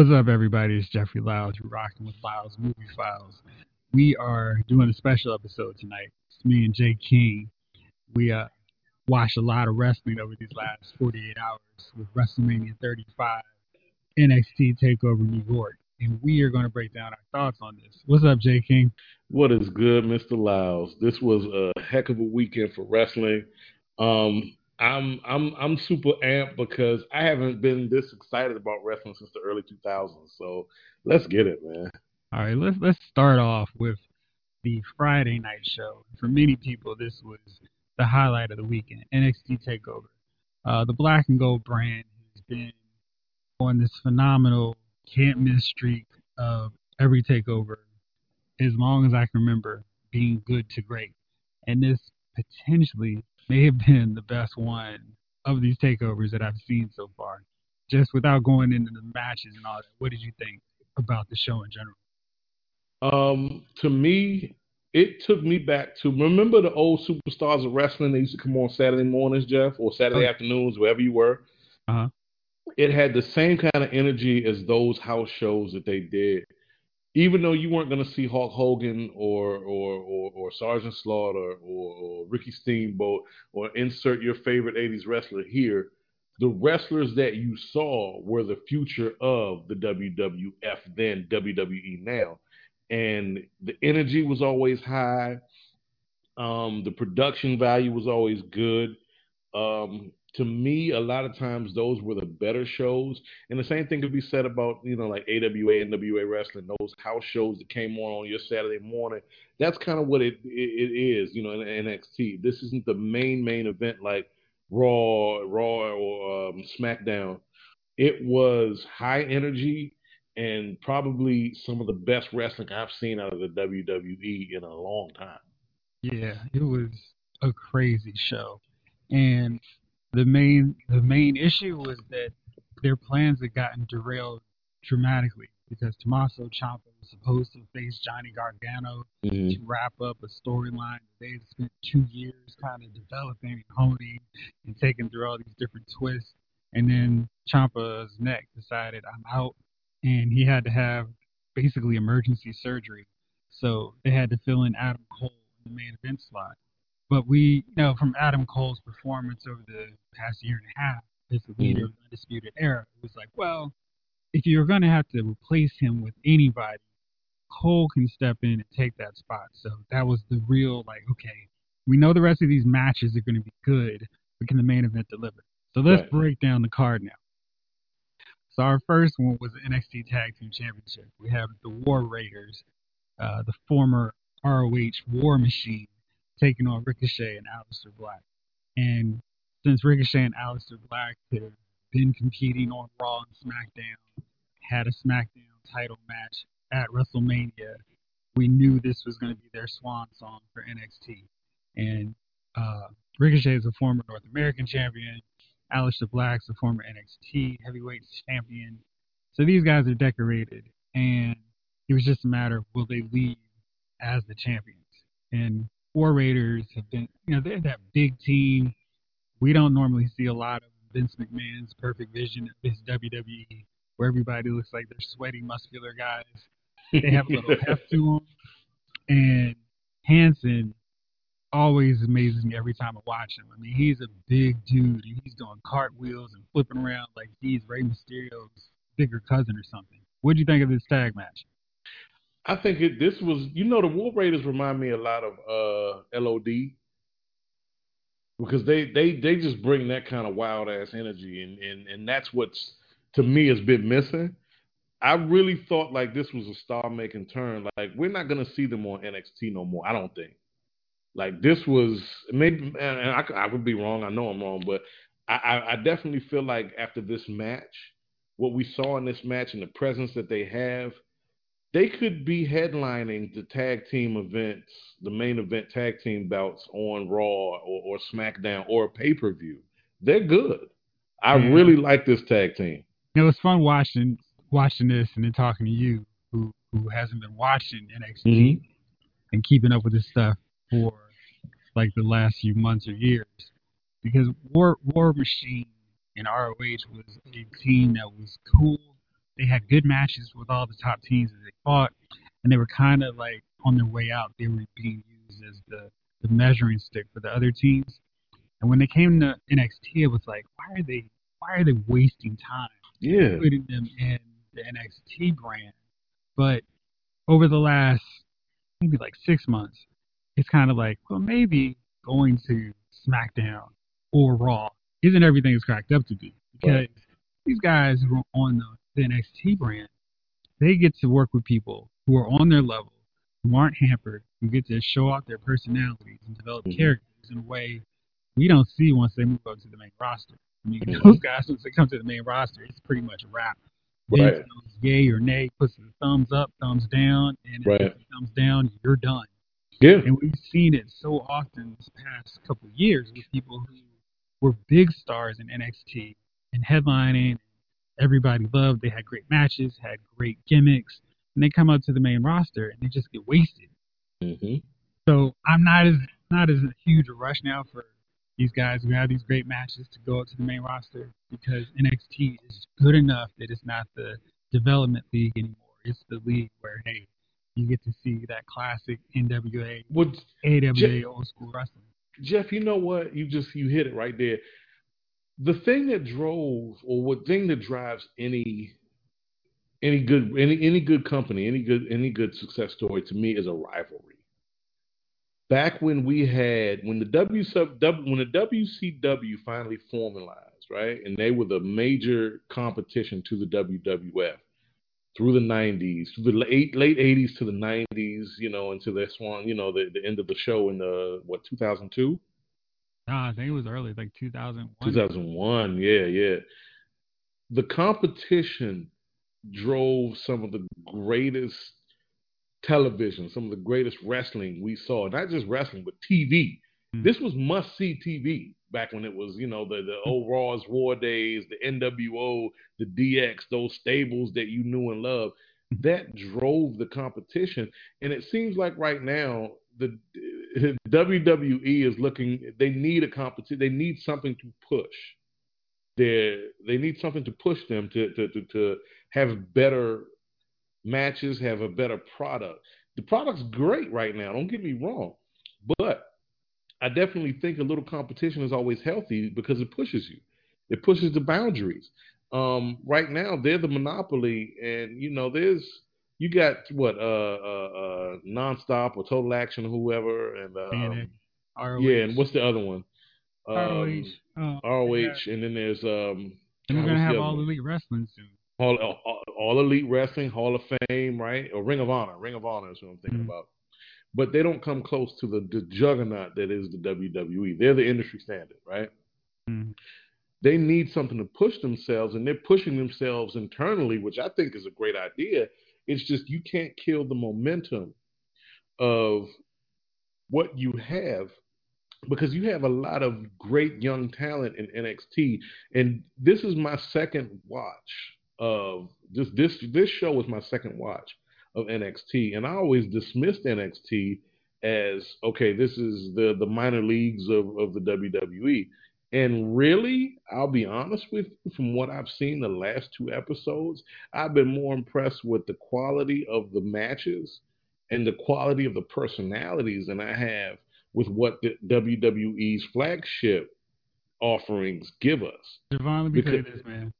What's up, everybody? It's Jeffrey Lyles. You're rocking with Lyles Movie Files. We are doing a special episode tonight. It's me and Jay King. We uh, watched a lot of wrestling over these last 48 hours with WrestleMania 35, NXT TakeOver New York, and we are going to break down our thoughts on this. What's up, Jay King? What is good, Mr. Lyles? This was a heck of a weekend for wrestling. Um, I'm I'm I'm super amped because I haven't been this excited about wrestling since the early 2000s. So let's get it, man. All right, let's let's start off with the Friday night show. For many people, this was the highlight of the weekend. NXT Takeover. Uh, the Black and Gold brand has been on this phenomenal can't miss streak of every takeover as long as I can remember being good to great, and this potentially may have been the best one of these takeovers that I've seen so far. Just without going into the matches and all that, what did you think about the show in general? Um, to me, it took me back to remember the old superstars of wrestling. They used to come on Saturday mornings, Jeff, or Saturday Oh. afternoons, wherever you were. Uh-huh. It had the same kind of energy as those house shows that they did. Even though you weren't going to see Hulk Hogan or or or, or Sergeant Slaughter or, or Ricky Steamboat or insert your favorite '80s wrestler here, the wrestlers that you saw were the future of the WWF then WWE now, and the energy was always high. Um, the production value was always good. Um, to me, a lot of times those were the better shows. And the same thing could be said about, you know, like AWA, NWA wrestling, those house shows that came on on your Saturday morning. That's kind of what it, it, it is, you know, in NXT. This isn't the main, main event like Raw, Raw or um, SmackDown. It was high energy and probably some of the best wrestling I've seen out of the WWE in a long time. Yeah, it was a crazy show. And the main the main issue was that their plans had gotten derailed dramatically because Tommaso Ciampa was supposed to face Johnny Gargano mm-hmm. to wrap up a storyline that they had spent two years kind of developing and honing and taking through all these different twists. And then Ciampa's neck decided I'm out, and he had to have basically emergency surgery. So they had to fill in Adam Cole in the main event slot. But we you know from Adam Cole's performance over the past year and a half as the leader of the Undisputed Era, it was like, well, if you're going to have to replace him with anybody, Cole can step in and take that spot. So that was the real, like, okay, we know the rest of these matches are going to be good, but can the main event deliver? So let's Right. break down the card now. So our first one was the NXT Tag Team Championship. We have the War Raiders, uh, the former ROH War Machine, taking on Ricochet and Aleister Black. And since Ricochet and Aleister Black have been competing on Raw and SmackDown, had a SmackDown title match at WrestleMania, we knew this was going to be their swan song for NXT. And uh, Ricochet is a former North American champion. Aleister Black's a former NXT heavyweight champion. So these guys are decorated, and it was just a matter of will they leave as the champions. And War Raiders have been, you know, they're that big team. We don't normally see a lot of Vince McMahon's perfect vision of this WWE, where everybody looks like they're sweaty, muscular guys. They have a little heft to them. And Hanson always amazes me every time I watch him. I mean, he's a big dude, and he's doing cartwheels and flipping around like he's Rey Mysterio's bigger cousin or something. What do you think of this tag match? I think it, this was, you know, the War Raiders remind me a lot of uh, LOD because they, they, they just bring that kind of wild ass energy, and, and, and that's what's to me has been missing. I really thought like this was a star making turn. Like we're not gonna see them on NXT no more. I don't think. Like this was maybe, and I, could- I would be wrong. I know I'm wrong, but I, I definitely feel like after this match, what we saw in this match and the presence that they have, they could be headlining the tag team events, the main event tag team bouts on Raw or, or SmackDown or pay per view. They're good. I Yeah. really like this tag team. It was fun watching watching this and then talking to you, who who hasn't been watching NXT Mhm. and keeping up with this stuff for like the last few months or years. Because War War Machine and ROH was a team that was cool. They had good matches with all the top teams that they fought, and they were kind of like on their way out. They were being used as the the measuring stick for the other teams. And when they came to NXT, it was like, why are they why are they wasting time Yeah. putting them in the NXT brand? But over the last maybe like six months, it's kind of like, well, maybe going to SmackDown or Raw isn't everything it's cracked up to be because Right. these guys who are on the, the NXT brand, they get to work with people who are on their level, who aren't hampered, who get to show off their personalities and develop Mhm. characters in a way we don't see once they move up to the main roster. I mean, Mhm. those guys, once they come to the main roster, it's pretty much a wrap. Vince Right. goes yay or nay, puts the thumbs up, thumbs down, and if Right. it's thumbs down, you're done. Yeah. And we've seen it so often this past couple of years with people who were big stars in NXT and headlining. Everybody loved. They had great matches, had great gimmicks, and they come up to the main roster and they just get wasted. hmm So I'm not as not as huge a rush now for these guys who have these great matches to go up to the main roster because NXT is good enough that it's not the development league anymore. It's the league where hey, you get to see that classic NWA, Well, AWA, Je- old school wrestling. Jeff, you know what? You just you hit it right there. The thing that drove, or what thing that drives any any good any any good company, any good any good success story to me is a rivalry. Back when we had when the W sub W when the WCW finally formalized, right, and they were the major competition to the WWF through the '90s, through the late late '80s to the '90s, you know, until this one, you know, the, the end of the show in the what 2002. Nah, I think it was early, like 2001. 2001, yeah, yeah. The competition drove some of the greatest television, some of the greatest wrestling we saw. Not just wrestling, but TV. Hmm. This was must see TV back when it was, you know, the, the old Raw's War days, the NWO, the DX, those stables that you knew and loved. That drove the competition. And it seems like right now, the WWE is looking, they need a competition, they need something to push. They they need something to push them to, to, to, to have better matches, have a better product. The product's great right now, don't get me wrong. But I definitely think a little competition is always healthy because it pushes you. It pushes the boundaries. Um, right now they're the monopoly, and you know there's you got what uh uh, uh nonstop or total action or whoever, and um, ROH. yeah, and what's the other one? ROH. Um, Oh, ROH, yeah. and then there's um. And we're gonna have all one? elite wrestling soon. all, all, all elite wrestling, Hall of Fame, right? Or Ring of Honor. Ring of Honor is what I'm thinking Mhm. about. But they don't come close to the, the juggernaut that is the WWE. They're the industry standard, right? Mhm. They need something to push themselves, and they're pushing themselves internally, which I think is a great idea. It's just you can't kill the momentum of what you have because you have a lot of great young talent in NXT, and this is my second watch of this. This this show was my second watch of NXT, and I always dismissed NXT as okay, this is the the minor leagues of of the WWE. And really, I'll be honest with you, from what I've seen the last two episodes, I've been more impressed with the quality of the matches and the quality of the personalities than I have with what the WWE's flagship offerings give us. Jovon, let me tell you this, man.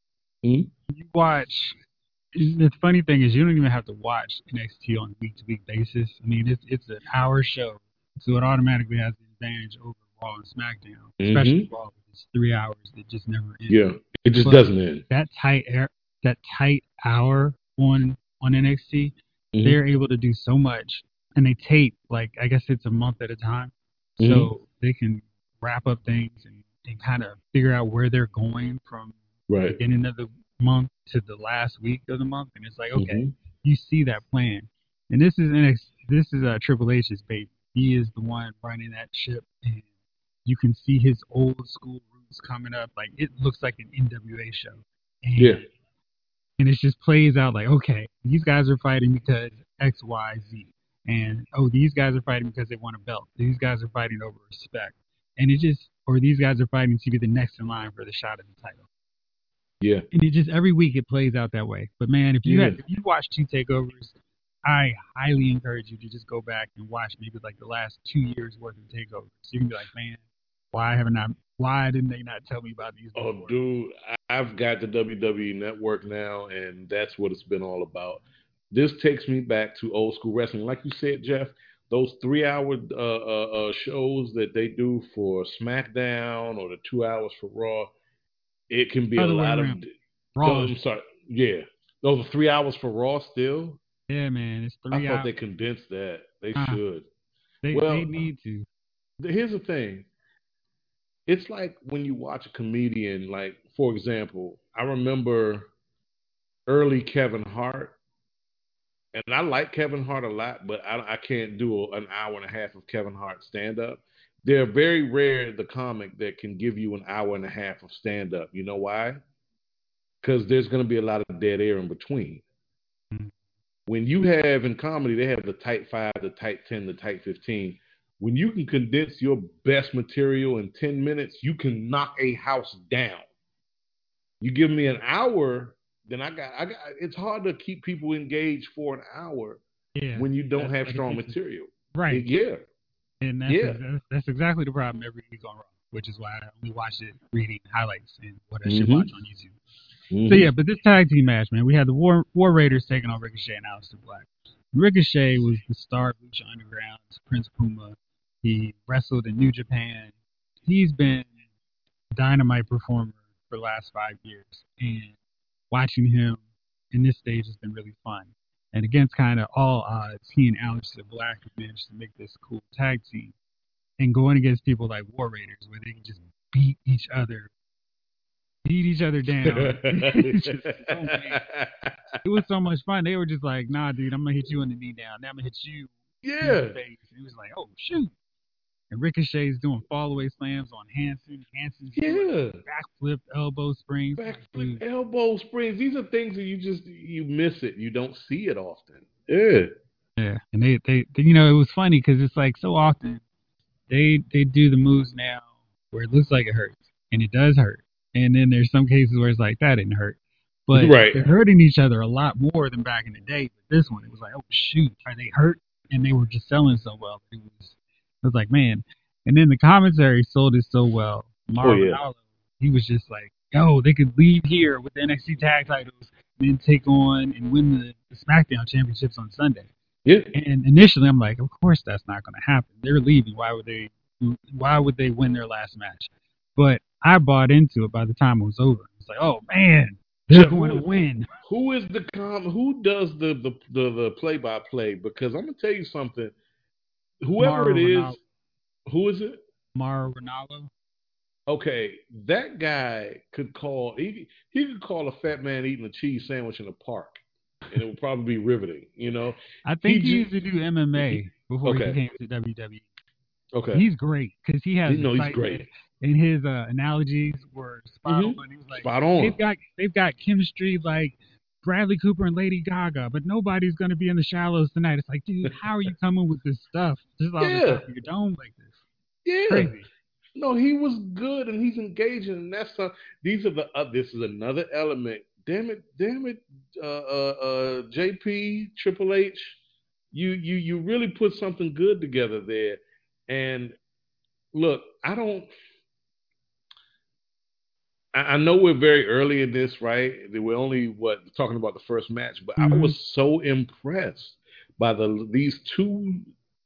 Hmm? You watch. The funny thing is, you don't even have to watch NXT on a week to week basis. I mean, it's it's an hour show, so it automatically has the advantage over Raw and SmackDown, especially Raw, its three hours that just never end. Yeah, it just But- doesn't end. That tight air, that tight hour on on NXT, Mhm. they're able to do so much, and they tape like I guess it's a month at a time, so Mhm. they can wrap up things and, and kind of figure out where they're going from Right. beginning of the month to the last week of the month, and it's like okay, Mhm. you see that plan, and this is NXT, this is uh, Triple H's baby. He is the one running that ship, and you can see his old school roots coming up. Like it looks like an NWA show, and, Yeah. and it just plays out like okay, these guys are fighting because X, Y, Z, and oh, these guys are fighting because they want a belt. These guys are fighting over respect, and it just or these guys are fighting to be the next in line for the shot at the title. Yeah. and it just every week it plays out that way. But man, if you Yeah. had if you watch two takeovers, I highly encourage you to just go back and watch maybe like the last two years worth of takeovers. You can be like, man, why haven't I? Why didn't they not tell me about these? Oh, before? dude, I've got the WWE Network now, and that's what it's been all about. This takes me back to old school wrestling, like you said, Jeff. Those three-hour uh, uh, uh, shows that they do for SmackDown or the two hours for Raw, it can be a Other way lot of. Raw. I'm sorry. Yeah, those are three hours for Raw. Still, Yeah, man, it's three. I thought hours. they condensed that. They Uh, should. They, well- they need to. here's the thing. It's like when you watch a comedian, like for example, I remember early Kevin Hart, and I like Kevin Hart a lot, but I, I can't do an hour and a half of Kevin Hart stand up. They're very rare the comic that can give you an hour and a half of stand up. You know why? Because there's going to be a lot of dead air in between. Mhm. When you have in comedy, they have the tight five, the tight 10, the tight 15 when you can condense your best material in 10 minutes, you can knock a house down. You give me an hour, then I got I got it's hard to keep people engaged for an hour Yeah. when you don't have strong material. right. Yeah. And that's, Yeah. that's that's exactly the problem every week on Raw, which is why I only watch it reading highlights and what I should Mhm. watch on YouTube. So Mm-hmm. yeah, but this tag team match, man, we had the War War Raiders taking on Ricochet and Aleister Black. Ricochet was the star of Lucha Underground, Prince Puma. He wrestled in New Japan. He's been a dynamite performer for the last five years, and watching him in this stage has been really fun. And against kind of all odds, he and Aleister Black have managed to make this cool tag team. And going against people like War Raiders, where they can just beat each other, beat each other down. So it was so much fun. They were just like, "Nah, dude, I'm gonna hit you on the knee down. Now I'm gonna hit you in yeah. the face." And it was like, "Oh shoot!" And Ricochet's doing fallaway slams on Hanson. Hanson's doing Yeah. backflip elbow springs. Backflip Dude, elbow springs. These are things that you just you miss it. You don't see it often. Yeah. Yeah, and they, they, they you know, it was funny because it's like so often they they do the moves now where it looks like it hurts, and it does hurt. And then there's some cases where it's like that didn't hurt, but Right. they're hurting each other a lot more than back in the day. But this one, it was like, oh shoot, are they hurt? And they were just selling so well. It was, it was like, man. And then the commentary sold it so well. Mauro Oh, yeah. He was just like, yo, they could leave here with the NXT tag titles, and then take on and win the, the SmackDown championships on Sunday. Yeah. And initially, I'm like, of course that's not going to happen. They're leaving. Why would they? Why would they win their last match? But I bought into it by the time it was over. It's like, oh man, they're Yeah, going to win. Who is the com? Who does the the the, the play by play? Because I'm gonna tell you something. Whoever Mauro it is, Ranallo. who is it? Mauro Ronaldo. Okay, that guy could call. He he could call a fat man eating a cheese sandwich in a park, and it would probably be riveting. You know. I think He he, used to do MMA before Okay. he came to WWE. Okay. He's great because he has. no, he's great. And his uh, analogies were spot Mhm. on. He was like, Spot on. they've got they've got chemistry like Bradley Cooper and Lady Gaga, but nobody's gonna be in the shallows tonight. It's like, dude, how are you coming with this stuff? Just all Yeah. this stuff in your dome like this. Yeah. Crazy. No, he was good and he's engaging, and that's uh, these are the uh, this is another element. Damn it, damn it, uh, uh, uh, JP Triple H, you you you really put something good together there. And look, I don't. I I know we're very early in this, right? We're only what talking about the first match, but I Mhm. was so impressed by the these two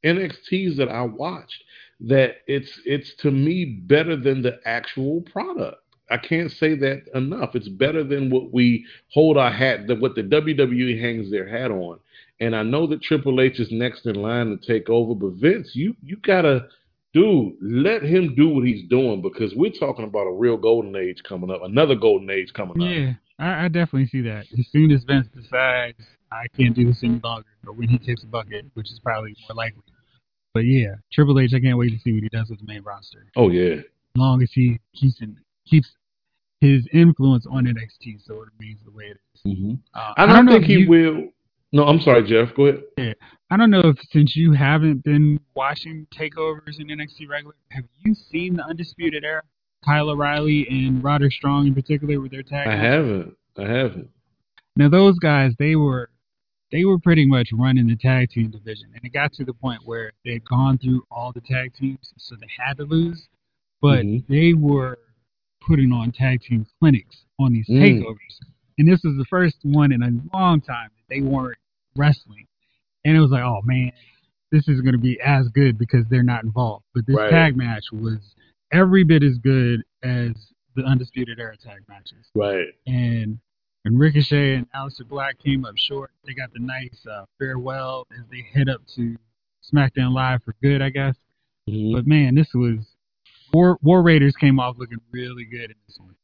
NXTs that I watched that it's it's to me better than the actual product. I can't say that enough. It's better than what we hold our hat, that what the WWE hangs their hat on. And I know that Triple H is next in line to take over, but Vince, you you gotta, dude, let him do what he's doing because we're talking about a real golden age coming up, another golden age coming up. Yeah, I, I definitely see that. As soon as Vince decides I can't do this any longer, or when he kicks a bucket, which is probably more likely. But yeah, Triple H, I can't wait to see what he does with the main roster. Oh yeah, As long as he keeps in, keeps his influence on NXT, so it remains the way it is. mm-hmm. Uh, I don't know think he you- will. No, I'm sorry, Jeff. Go ahead. I don't know if since you haven't been watching takeovers in NXT regular, have you seen the Undisputed Era? Kyle O'Reilly and Roderick Strong in particular with their tag? I haven't. I haven't. Now those guys, they were they were pretty much running the tag team division, and it got to the point where they had gone through all the tag teams, so they had to lose. But Mhm. they were putting on tag team clinics on these Mm. takeovers, and this was the first one in a long time that they weren't wrestling, and it was like, oh man, this is going to be as good because they're not involved. But this Right. tag match was every bit as good as the Undisputed Era tag matches Right. and and Ricochet and Aleister Black came up short. They got the nice uh, farewell as they head up to SmackDown Live for good, I guess. Mhm. But man, this was War War Raiders came off looking really good in this one.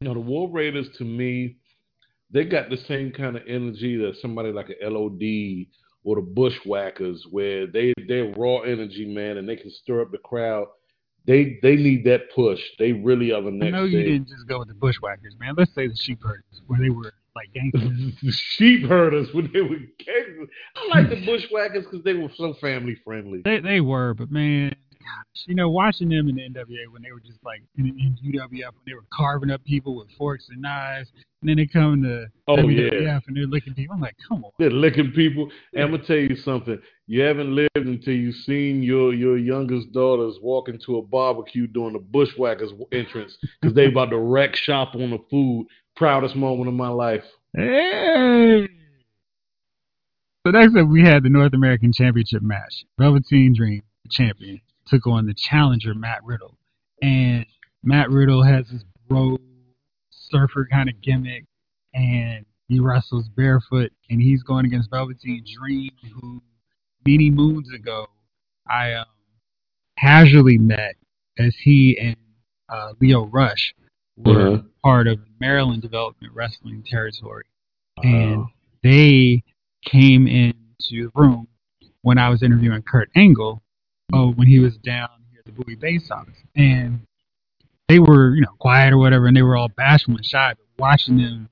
You know, the War Raiders to me, they got the same kind of energy that somebody like a LOD or the Bushwhackers, where they they're raw energy, man, and they can stir up the crowd. They they need that push. They really are the next. I know you thing. didn't just go with the Bushwhackers, man. Let's say the Sheep Herders, where they were like gangsters. the sheep herders when they were gangsters. I like the Bushwhackers because they were so family friendly. they they were, but man, gosh, you know, watching them in the NWA when they were just like in, in UWF when they were carving up people with forks and knives, and then they come to Oh, WWF yeah. and they're licking people. I'm like, come on. They're licking people. And I'm gonna tell you something. You haven't lived until you've seen your your youngest daughters walk into a barbecue during the Bushwhackers entrance because they about to wreck shop on the food. Proudest moment of my life. Hey! So next up, we had the North American Championship match. Velveteen Dream, the champion, took on the challenger Matt Riddle, and Matt Riddle has this bro surfer kind of gimmick, and he wrestles barefoot, and he's going against Velveteen Dream, who many moons ago I um, casually met as he and uh, Lio Rush were Uh-huh. part of Maryland Development Wrestling Territory. And they came into the room when I was interviewing Kurt Angle, oh, when he was down here at the Bowie Base office, and they were, you know, quiet or whatever, and they were all bashful and shy. But watching them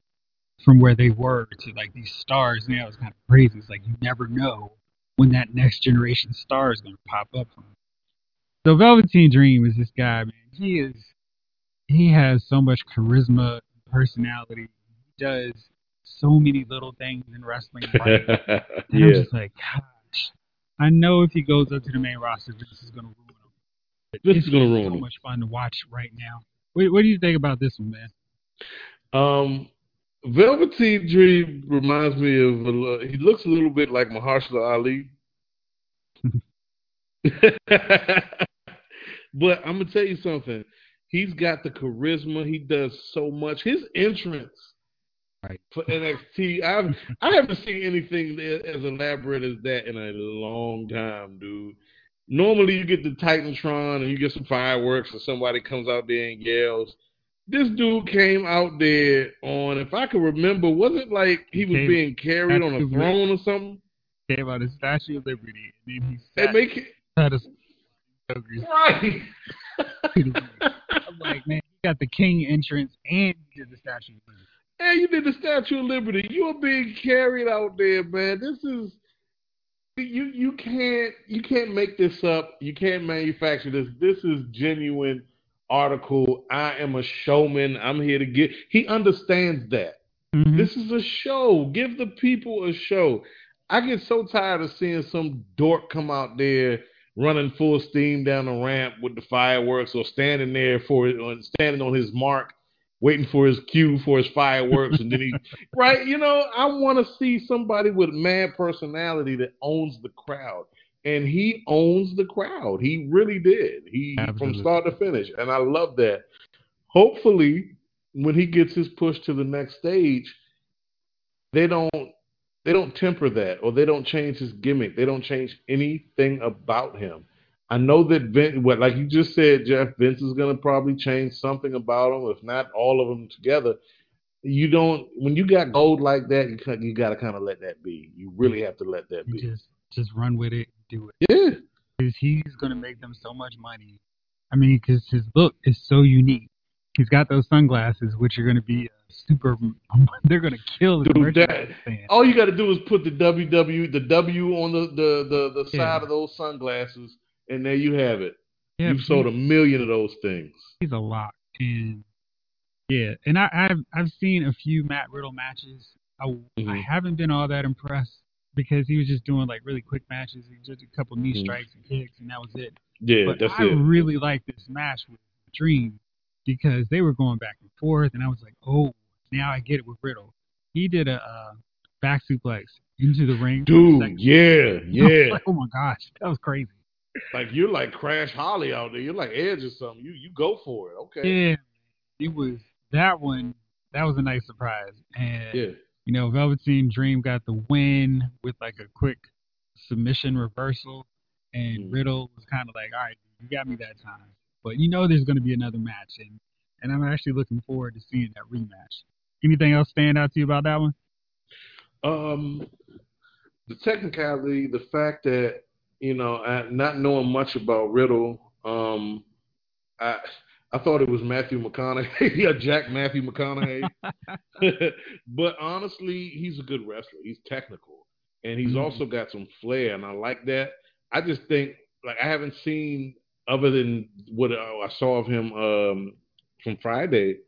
from where they were to like these stars, you know, it was kind of crazy. It's like you never know when that next generation star is going to pop up from. So Velveteen Dream is this guy, man. He is, he has so much charisma, and personality. He does so many little things in wrestling. And I'm just like, gosh, I know if he goes up to the main roster, this is going to ruin him. This is gonna just ruin so him. much fun to watch right now. What, what do you think about this one, man? Um, Velveteen Dream reminds me of a, lo- he looks a little bit like Mahershala Ali. but I'm gonna tell you something. He's got the charisma. He does so much. His entrance Right. for NXT, I've I haven't seen anything as elaborate as that in a long time, dude. Normally, you get the Titantron and you get some fireworks, and somebody comes out there and yells. This dude came out there on, if I can remember, was it like he was Came- being carried on a throne or something? Came out of Statue of Liberty, and then he They sat make it a right. I'm like, man, you got the King entrance and you did the Statue of Liberty. Hey, you did the Statue of Liberty. You're being carried out there, man. This is you. You can't. You can't make this up. You can't manufacture this. This is genuine article. I am a showman. I'm here to get. He understands that. Mhm. This is a show. Give the people a show. I get so tired of seeing some dork come out there running full steam down the ramp with the fireworks or standing there for standing on his mark, waiting for his cue for his fireworks, and then he right. You know, I want to see somebody with mad personality that owns the crowd. And he owns the crowd. He really did. He from start to finish. And I love that. Hopefully, when he gets his push to the next stage, they don't they don't temper that or they don't change his gimmick. They don't change anything about him. I know that Vince, what like you just said, Jeff, Vince is gonna probably change something about him, if not all of them together. You don't when you got gold like that, you you got to kind of let that be. You really have to let that be. just just run with it, do it. Yeah, because he's going to make them so much money. I mean, because his look is so unique. He's got those sunglasses, which are going to be super. They're going to kill the Dude, that- all you got to do is put the WW the W on the the the, the Yeah. side of those sunglasses, and there you have it. Yeah, You've sold a million of those things. he's a lot, and yeah, and I, I've I've seen a few Matt Riddle matches. I I Mhm. haven't been all that impressed because he was just doing like really quick matches. He did a couple knee Mhm. strikes and kicks, and that was it. Yeah, but that's I it. really liked this match with Dream because they were going back and forth, and I was like, oh, now I get it with Riddle. He did a uh, back suplex into the ring. Dude, yeah, I was yeah. like, oh my gosh, that was crazy. Like you're like Crash Holly out there. You're like Edge or something. You you go for it. Okay. Yeah, it was that one. That was a nice surprise, and Yeah. you know, Velveteen Dream got the win with like a quick submission reversal, and Mhm. Riddle was kind of like, all right, you got me that time, but you know, there's going to be another match, and and I'm actually looking forward to seeing that rematch. Anything else stand out to you about that one? Um, the technicality, the fact that you know, not knowing much about Riddle, um, I I thought it was Matthew McConaughey, yeah, Jack Matthew McConaughey. but honestly, he's a good wrestler. He's technical, and he's Mhm. also got some flair, and I like that. I just think like I haven't seen other than what I saw of him um, from Friday.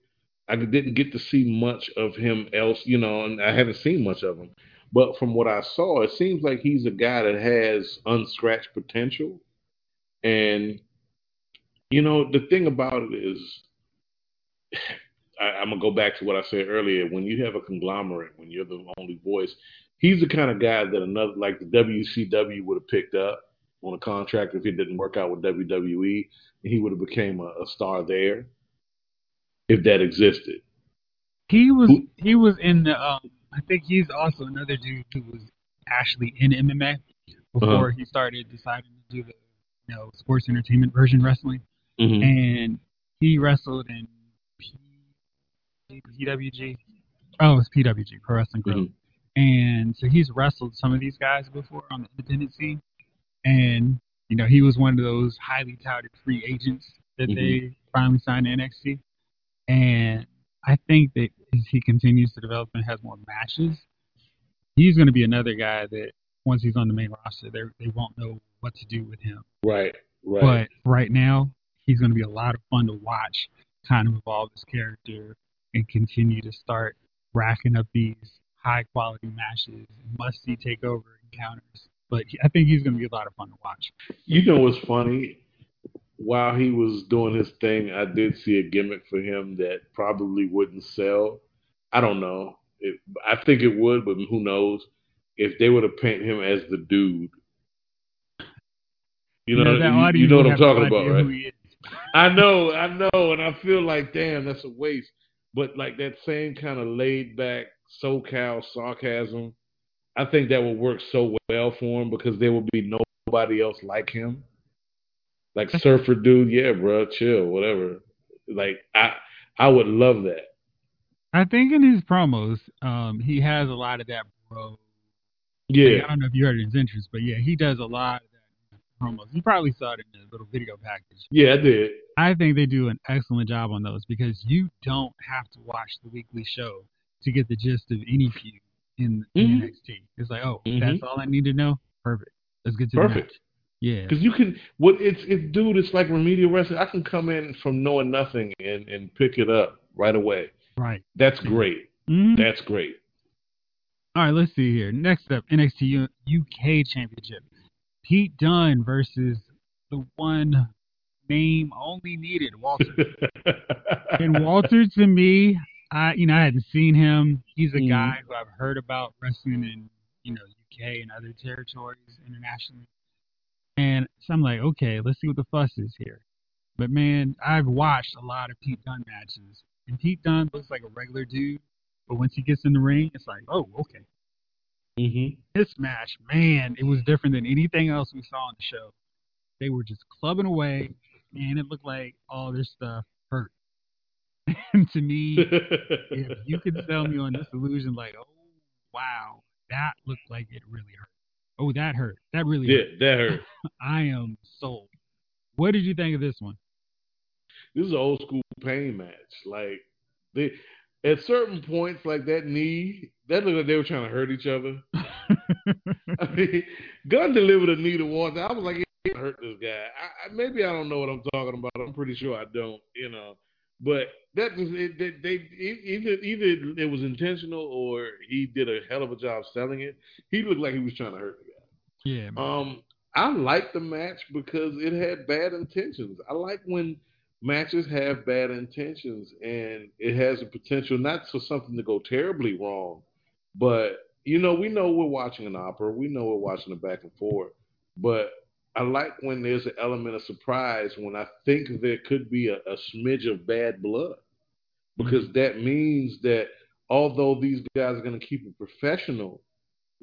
I didn't get to see much of him else, you know, and I haven't seen much of him. But from what I saw, it seems like he's a guy that has unscratched potential. And you know, the thing about it is, I, I'm gonna go back to what I said earlier. When you have a conglomerate, when you're the only voice, he's the kind of guy that another like the WCW would have picked up on a contract if it didn't work out with WWE, and he would have became a, a star there if that existed. He was he was in the. Um, I think he's also another dude who was actually in MMA before Uh-huh. he started deciding to do the you know sports entertainment version wrestling. Mm-hmm. and he wrestled in P- PWG. Oh, it's PWG, Pro Wrestling Group. Mhm. And so he's wrestled some of these guys before on the independent scene, and you know he was one of those highly touted free agents that Mhm. they finally signed to NXT. And I think that as he continues to develop and has more matches, he's going to be another guy that once he's on the main roster, they they won't know what to do with him. Right, right. But right now, he's going to be a lot of fun to watch, kind of evolve his character and continue to start racking up these high quality matches, must see takeover encounters. But I think he's going to be a lot of fun to watch. You know what's funny? While he was doing his thing, I did see a gimmick for him that probably wouldn't sell. I don't know. It, I think it would, but who knows? If they would have painted him as the dude. You know, that you, you know what I'm talking about, right? who he is. I know, I know, and I feel like, damn, that's a waste. But like that same kind of laid back SoCal sarcasm, I think that would work so well for him because there would be nobody else like him. Like surfer dude, yeah, bro, chill, whatever. Like I, I would love that. I think in his promos, um, he has a lot of that bro. Like, Yeah, I don't know if you heard his entrance, but yeah, he does a lot of that promos. You probably saw it in the little video package. yeah, I did. I think they do an excellent job on those because you don't have to watch the weekly show to get the gist of any feud in, in Mhm. NXT. It's like, oh, Mhm. that's all I need to know. Perfect. Let's get to the Perfect. Match. Yeah. Because you can, what it's, it's, dude, it's like remedial wrestling. I can come in from knowing nothing and and pick it up right away. Right. That's great. Mhm. That's great. All right, let's see here. Next up, NXT U- UK Championship. Pete Dunne versus the one name only needed, Walter. And Walter, to me, I you know I hadn't seen him. He's a Mhm. guy who I've heard about wrestling in you know UK and other territories internationally, and so I'm like, okay, let's see what the fuss is here. But man, I've watched a lot of Pete Dunne matches, and Pete Dunne looks like a regular dude, but once he gets in the ring, it's like, oh, okay. hmm This match, man, it was different than anything else we saw on the show. They were just clubbing away, and it looked like all this stuff hurt. and to me, if you could sell me on this illusion, like, oh wow, that looked like it really hurt. Oh, that hurt. That really yeah, hurt. that hurt. I am sold. What did you think of this one? This is an old school pain match. Like they at certain points, like that knee, that looked like they were trying to hurt each other. I mean, Dunne delivered a knee to Walter. I was like, it hurt this guy. I, I, maybe I don't know what I'm talking about. I'm pretty sure I don't. You know, but that was it, they, they either either it was intentional or he did a hell of a job selling it. He looked like he was trying to hurt the guy. Yeah. Man. Um, I like the match because it had bad intentions. I like when matches have bad intentions and it has a potential not for something to go terribly wrong, but you know, we know we're watching an opera. We know we're watching a back and forth. But I like when there's an element of surprise when I think there could be a, a smidge of bad blood. Because mm-hmm. that means that although these guys are going to keep it professional,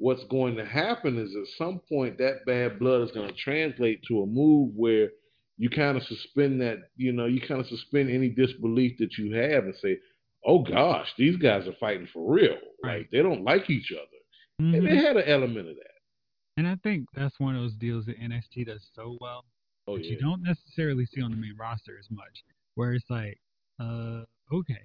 what's going to happen is at some point that bad blood is going to translate to a move where you kind of suspend that, you know, you kind of suspend any disbelief that you have and say, oh gosh, these guys are fighting for real. Right. Like they don't like each other. Mm-hmm. And they had an element of that. And I think that's one of those deals that NXT does so well. Oh, that yeah. you don't necessarily see on the main roster as much. Where it's like, uh, okay.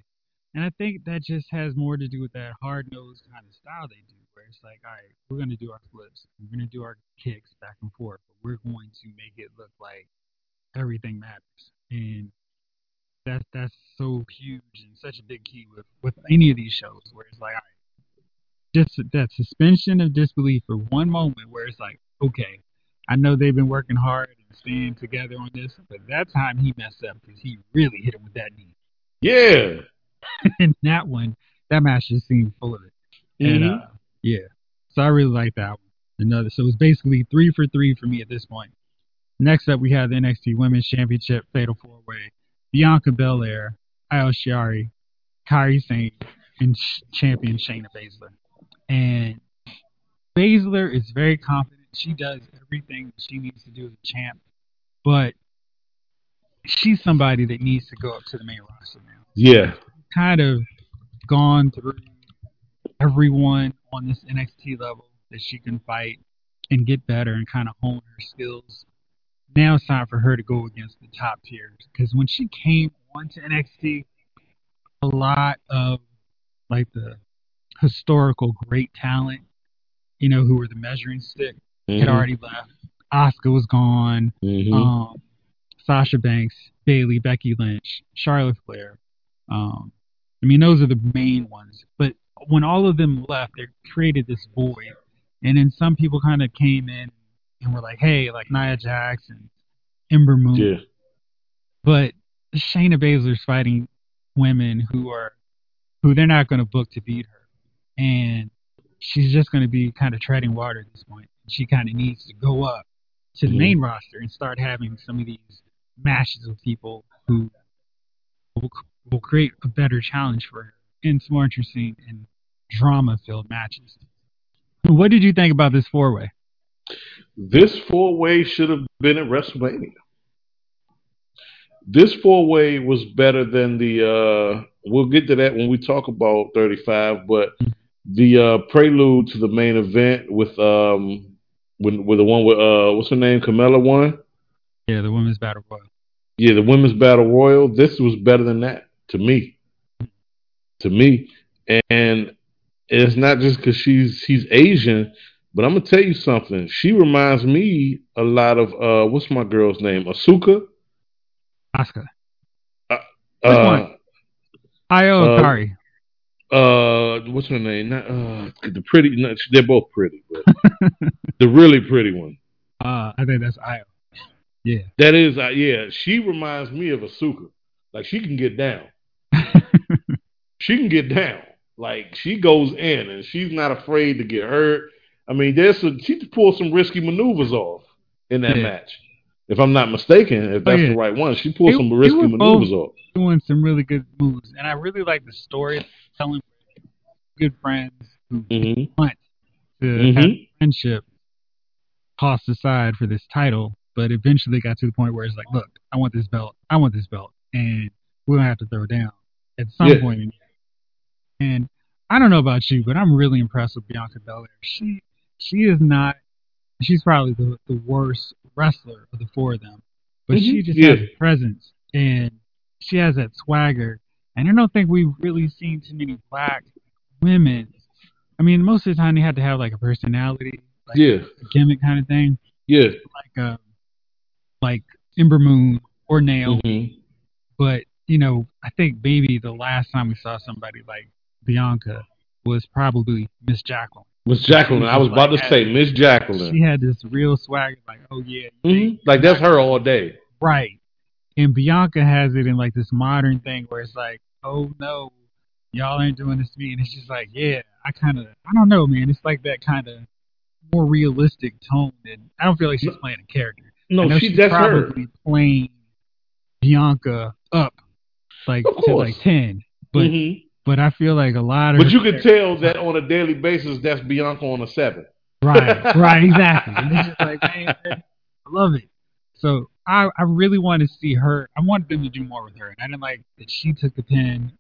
And I think that just has more to do with that hard nosed kind of style they do, it's like, all right, we're gonna do our flips, we're gonna do our kicks back and forth, but we're going to make it look like everything matters. And that's that's so huge and such a big key with with any of these shows where it's like, all right, just that suspension of disbelief for one moment where it's like, okay, I know they've been working hard and staying together on this, but that time he messed up because he really hit him with that knee. Yeah. and that one, that match just seemed full of it. Mm-hmm. And uh, yeah, so I really like that one. Another, so it's basically three for three for me at this point. Next up, we have the NXT Women's Championship Fatal Four Way. Bianca Belair, Io Shirai, Kairi Sane, and champion Shayna Baszler. And Baszler is very confident. She does everything she needs to do as a champ, but she's somebody that needs to go up to the main roster now. Yeah. Kind of gone through everyone on this NXT level that she can fight and get better and kind of hone her skills now it's time for her to go against the top tiers. Because when she came onto NXT, a lot of like the historical great talent, you know, who were the measuring stick, mm-hmm. had already left. Asuka was gone. Mm-hmm. Um, Sasha Banks, Bayley, Becky Lynch, Charlotte Flair. Um, I mean, those are the main ones. But when all of them left, they created this void. And then some people kind of came in and were like, hey, like Nia Jax and Ember Moon. Yeah. But Shayna Baszler's fighting women who are who they're not going to book to beat her, and she's just going to be kind of treading water at this point. She kind of needs to go up to the mm-hmm. main roster and start having some of these matches with people who will, will create a better challenge for her and some more interesting and drama-filled matches. What did you think about this four-way? This four way should have been at WrestleMania. This four way was better than the. Uh, we'll get to that when we talk about 35, but the uh, prelude to the main event with um with, with the one with uh what's her name Carmella won. Yeah, the women's battle royal. Yeah, the women's battle royal. This was better than that to me. To me, and it's not just because she's she's Asian. But I'm gonna tell you something. She reminds me a lot of uh, what's my girl's name? Asuka. Asuka. Uh, Which uh, one? Io uh, Kairi. Uh, what's her name? Not, uh, the pretty. No, they're both pretty, but the really pretty one. Uh, I think that's Io. Yeah. That is, uh, yeah. She reminds me of Asuka. Like she can get down. she can get down. Like she goes in and she's not afraid to get hurt. I mean, there's some, she pulled some risky maneuvers off in that yeah. match. If I'm not mistaken, if that's oh, yeah. the right one, she pulled some risky maneuvers off. Doing some really good moves, and I really like the story telling good friends who mm-hmm. want to mm-hmm. have friendship tossed aside for this title, but eventually got to the point where it's like, look, I want this belt, I want this belt, and we're gonna have to throw it down at some yeah. point. And I don't know about you, but I'm really impressed with Bianca Belair. She she is not. She's probably the the worst wrestler of the four of them, but mm-hmm. she just yeah. has a presence and she has that swagger. And I don't think we've really seen too many black women. I mean, most of the time they have to have like a personality, like yeah, a gimmick kind of thing. Yeah, like uh, like Ember Moon or Naomi. Mhm. But you know, I think maybe the last time we saw somebody like Bianca was probably Miss Jacqueline. Miss Jacqueline. I was about to say Miss Jacqueline. She had this real swagger, like, oh yeah, Mhm. Like that's her all day. right. And Bianca has it in like this modern thing where it's like, oh no, y'all ain't doing this to me, and it's just like, yeah, I kind of, I don't know, man. It's like that kind of more realistic tone, and I don't feel like she's playing a character. No, she she's that's her. probably playing Bianca up like to like ten, but Mhm. But I feel like a lot of But you can tell that on a daily basis that's Bianca on a seven. right, right, exactly. And it's just like, man, I love it. So I I really want to see her. I wanted them to do more with her, and I didn't like that she took the pin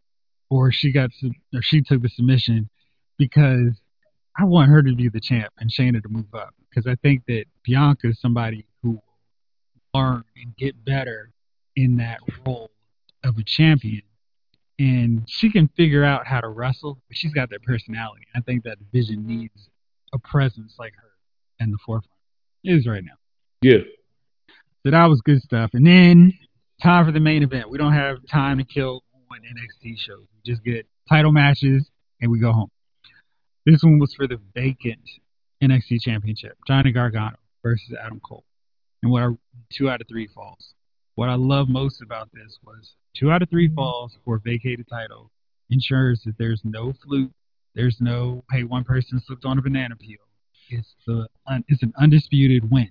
or she got or she took the submission because I want her to be the champ and Shayna to move up because I think that Bianca is somebody who will learn and get better in that role of a champion. And she can figure out how to wrestle, but she's got that personality. I think that division needs a presence like her in the forefront. It is right now. Yeah. So that was good stuff. And then time for the main event. We don't have time to kill on NXT shows. We just get title matches and we go home. This one was for the vacant NXT Championship. Johnny Gargano versus Adam Cole. And what are two out of three falls. What I love most about this was two out of three falls for vacated title ensures that there's no fluke. There's no hey one person slipped on a banana peel. It's the it's an undisputed win.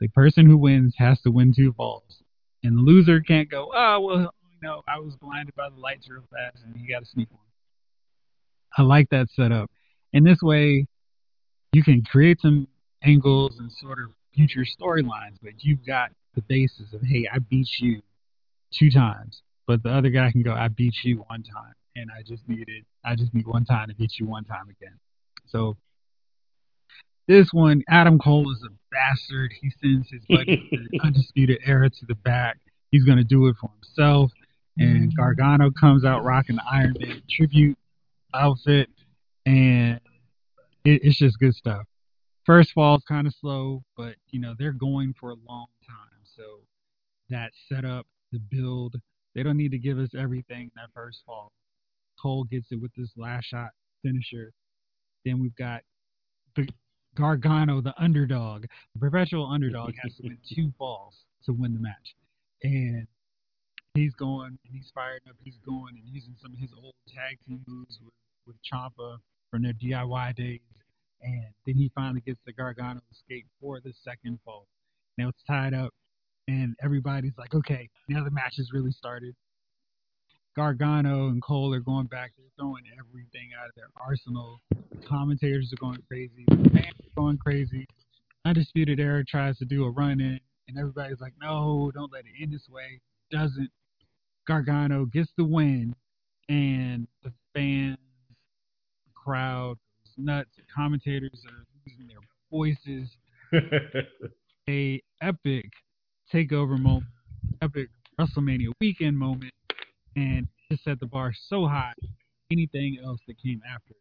The person who wins has to win two falls, and the loser can't go. Oh well, you know I was blinded by the lights real fast, and you got to sneak one. I like that setup, and this way you can create some angles and sort of future storylines, but you've got the basis of hey, I beat you two times, but the other guy can go, I beat you one time, and I just needed, I just need one time to beat you one time again. So this one, Adam Cole is a bastard. He sends his buddy, the Undisputed Era, to the back. He's gonna do it for himself. And Gargano comes out rocking the Iron Man tribute outfit, and it, it's just good stuff. First fall is kind of slow, but you know they're going for a long time, so that setup, the build, they don't need to give us everything in that first fall. Cole gets it with this last shot finisher. Then we've got the Gargano, the underdog, the perpetual underdog, has to win two falls to win the match, and he's going and he's fired up. He's going and using some of his old tag team moves with with Ciampa from their DIY days, and then he finally gets the Gargano escape for the second fall. Now it's tied up, and everybody's like, okay, now the match has really started. Gargano and Cole are going back. They're throwing everything out of their arsenal. The commentators are going crazy. The fans are going crazy. Undisputed Era tries to do a run in, and everybody's like, no, don't let it end this way. Doesn't. Gargano gets the win, and the fans, the crowd nuts. The commentators are losing their voices. A epic takeover moment, epic WrestleMania weekend moment, and just set the bar so high. Anything else that came after.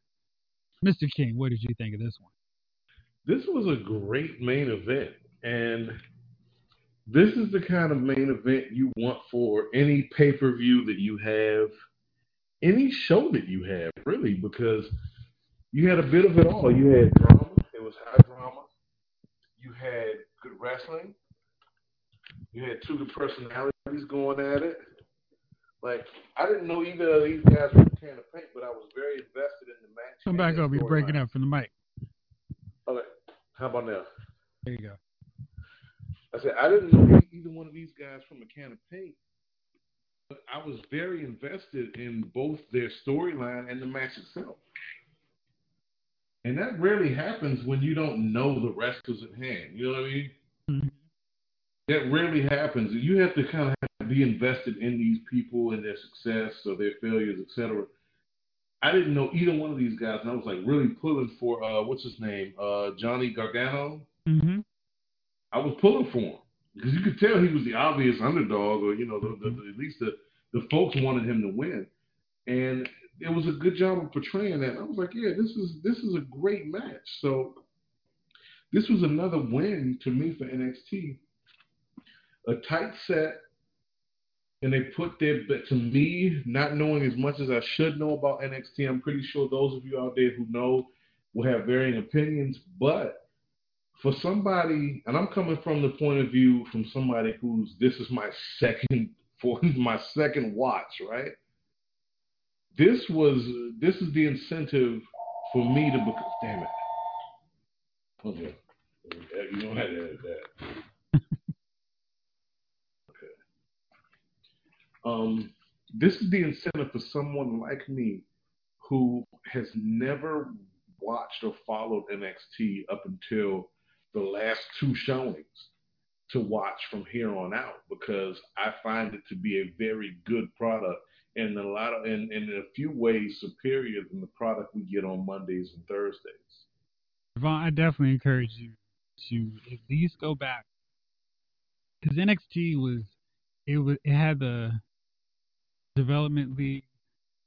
Mr. King, what did you think of this one? this was a great main event, and this is the kind of main event you want for any pay per view that you have, any show that you have, really, because you had a bit of it all. You had drama, it was high drama. You had good wrestling. You had two good personalities going at it. Like I didn't know either of these guys were a can of paint, but I was very invested in the match. Come back up. You're breaking up from the mic. Okay, how about now? There you go. I said I didn't know either one of these guys from a can of paint, but I was very invested in both their storyline and the match itself. And that rarely happens when you don't know the wrestlers at hand. You know what I mean? That rarely happens. You have to kind of have to be invested in these people and their success or their failures, etc. I didn't know either one of these guys, and I was like really pulling for uh, what's his name, uh, Johnny Gargano. Mm-hmm. I was pulling for him because you could tell he was the obvious underdog, or you know, the, the, the, at least the the folks wanted him to win, and it was a good job of portraying that. I was like, yeah, this is this is a great match. So this was another win to me for NXT. A tight set, and they put their but to me, not knowing as much as I should know about NXT, I'm pretty sure those of you out there who know will have varying opinions. But for somebody, and I'm coming from the point of view from somebody who's this is my second for my second watch, right? This was this is the incentive for me to become. Damn it! Okay, you don't have to edit that. Um, this is the incentive for someone like me who has never watched or followed NXT up until the last two showings to watch from here on out because I find it to be a very good product and a lot of and, and in a few ways superior than the product we get on Mondays and Thursdays. Vaughn, I definitely encourage you to at least go back because NXT was it was it had the development league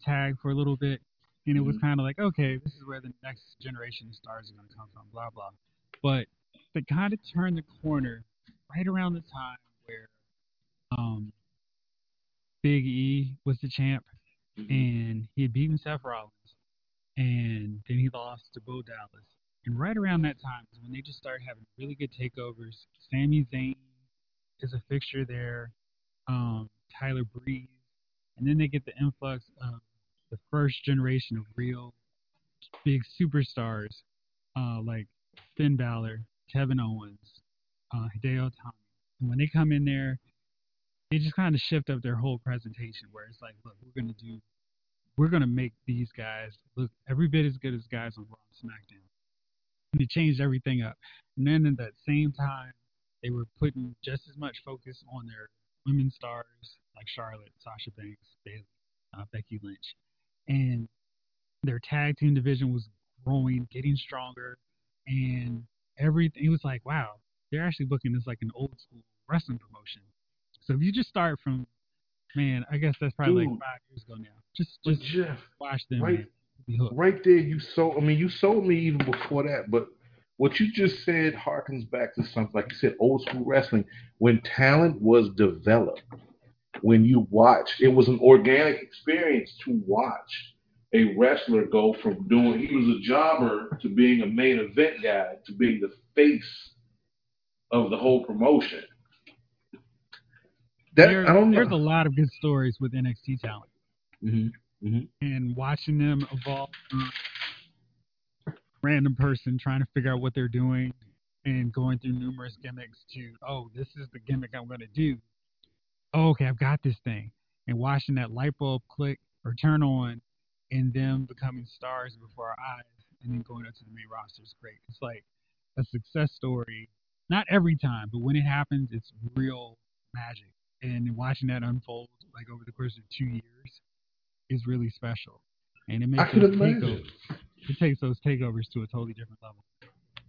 tag for a little bit, and it was Mm-hmm. kind of like okay, this is where the next generation of stars are going to come from, blah blah. But they kind of turned the corner right around the time where um, Big E was the champ, and he had beaten Seth Rollins, and then he lost to Bo Dallas. And right around that time is when they just started having really good takeovers. Sami Zayn is a fixture there, um, Tyler Breeze, and then they get the influx of the first generation of real big superstars uh, like Finn Balor, Kevin Owens, uh, Hideo Itami. And when they come in there, they just kind of shift up their whole presentation where it's like, look, we're gonna do, we're gonna make these guys look every bit as good as guys on Raw and SmackDown. And they changed everything up. And then at that same time, they were putting just as much focus on their women stars like Charlotte, Sasha Banks, Bayley, uh, Becky Lynch, and their tag team division was growing, getting stronger, and everything. It was like, wow, they're actually booking this like an old school wrestling promotion. So if you just start from, man, I guess that's probably like five years ago now. Just just Jeff, watch them. right- right there, you sold. I mean, you sold me even before that. But what you just said harkens back to something like you said, old school wrestling. When talent was developed, when you watch, it was an organic experience to watch a wrestler go from doing he was a jobber to being a main event guy to being the face of the whole promotion. That There- I don't know. There's a lot of good stories with NXT talent. Mhm. and watching them evolve from random person trying to figure out what they're doing and going through numerous gimmicks to oh this is the gimmick i'm going to do oh, okay i've got this thing and watching that light bulb click or turn on and them becoming stars before our eyes and then going up to the main roster is great. It's like a success story not every time but when it happens it's real magic. And watching that unfold like over the course of two years is really special. And it makes those takeovers it takes those takeovers to a totally different level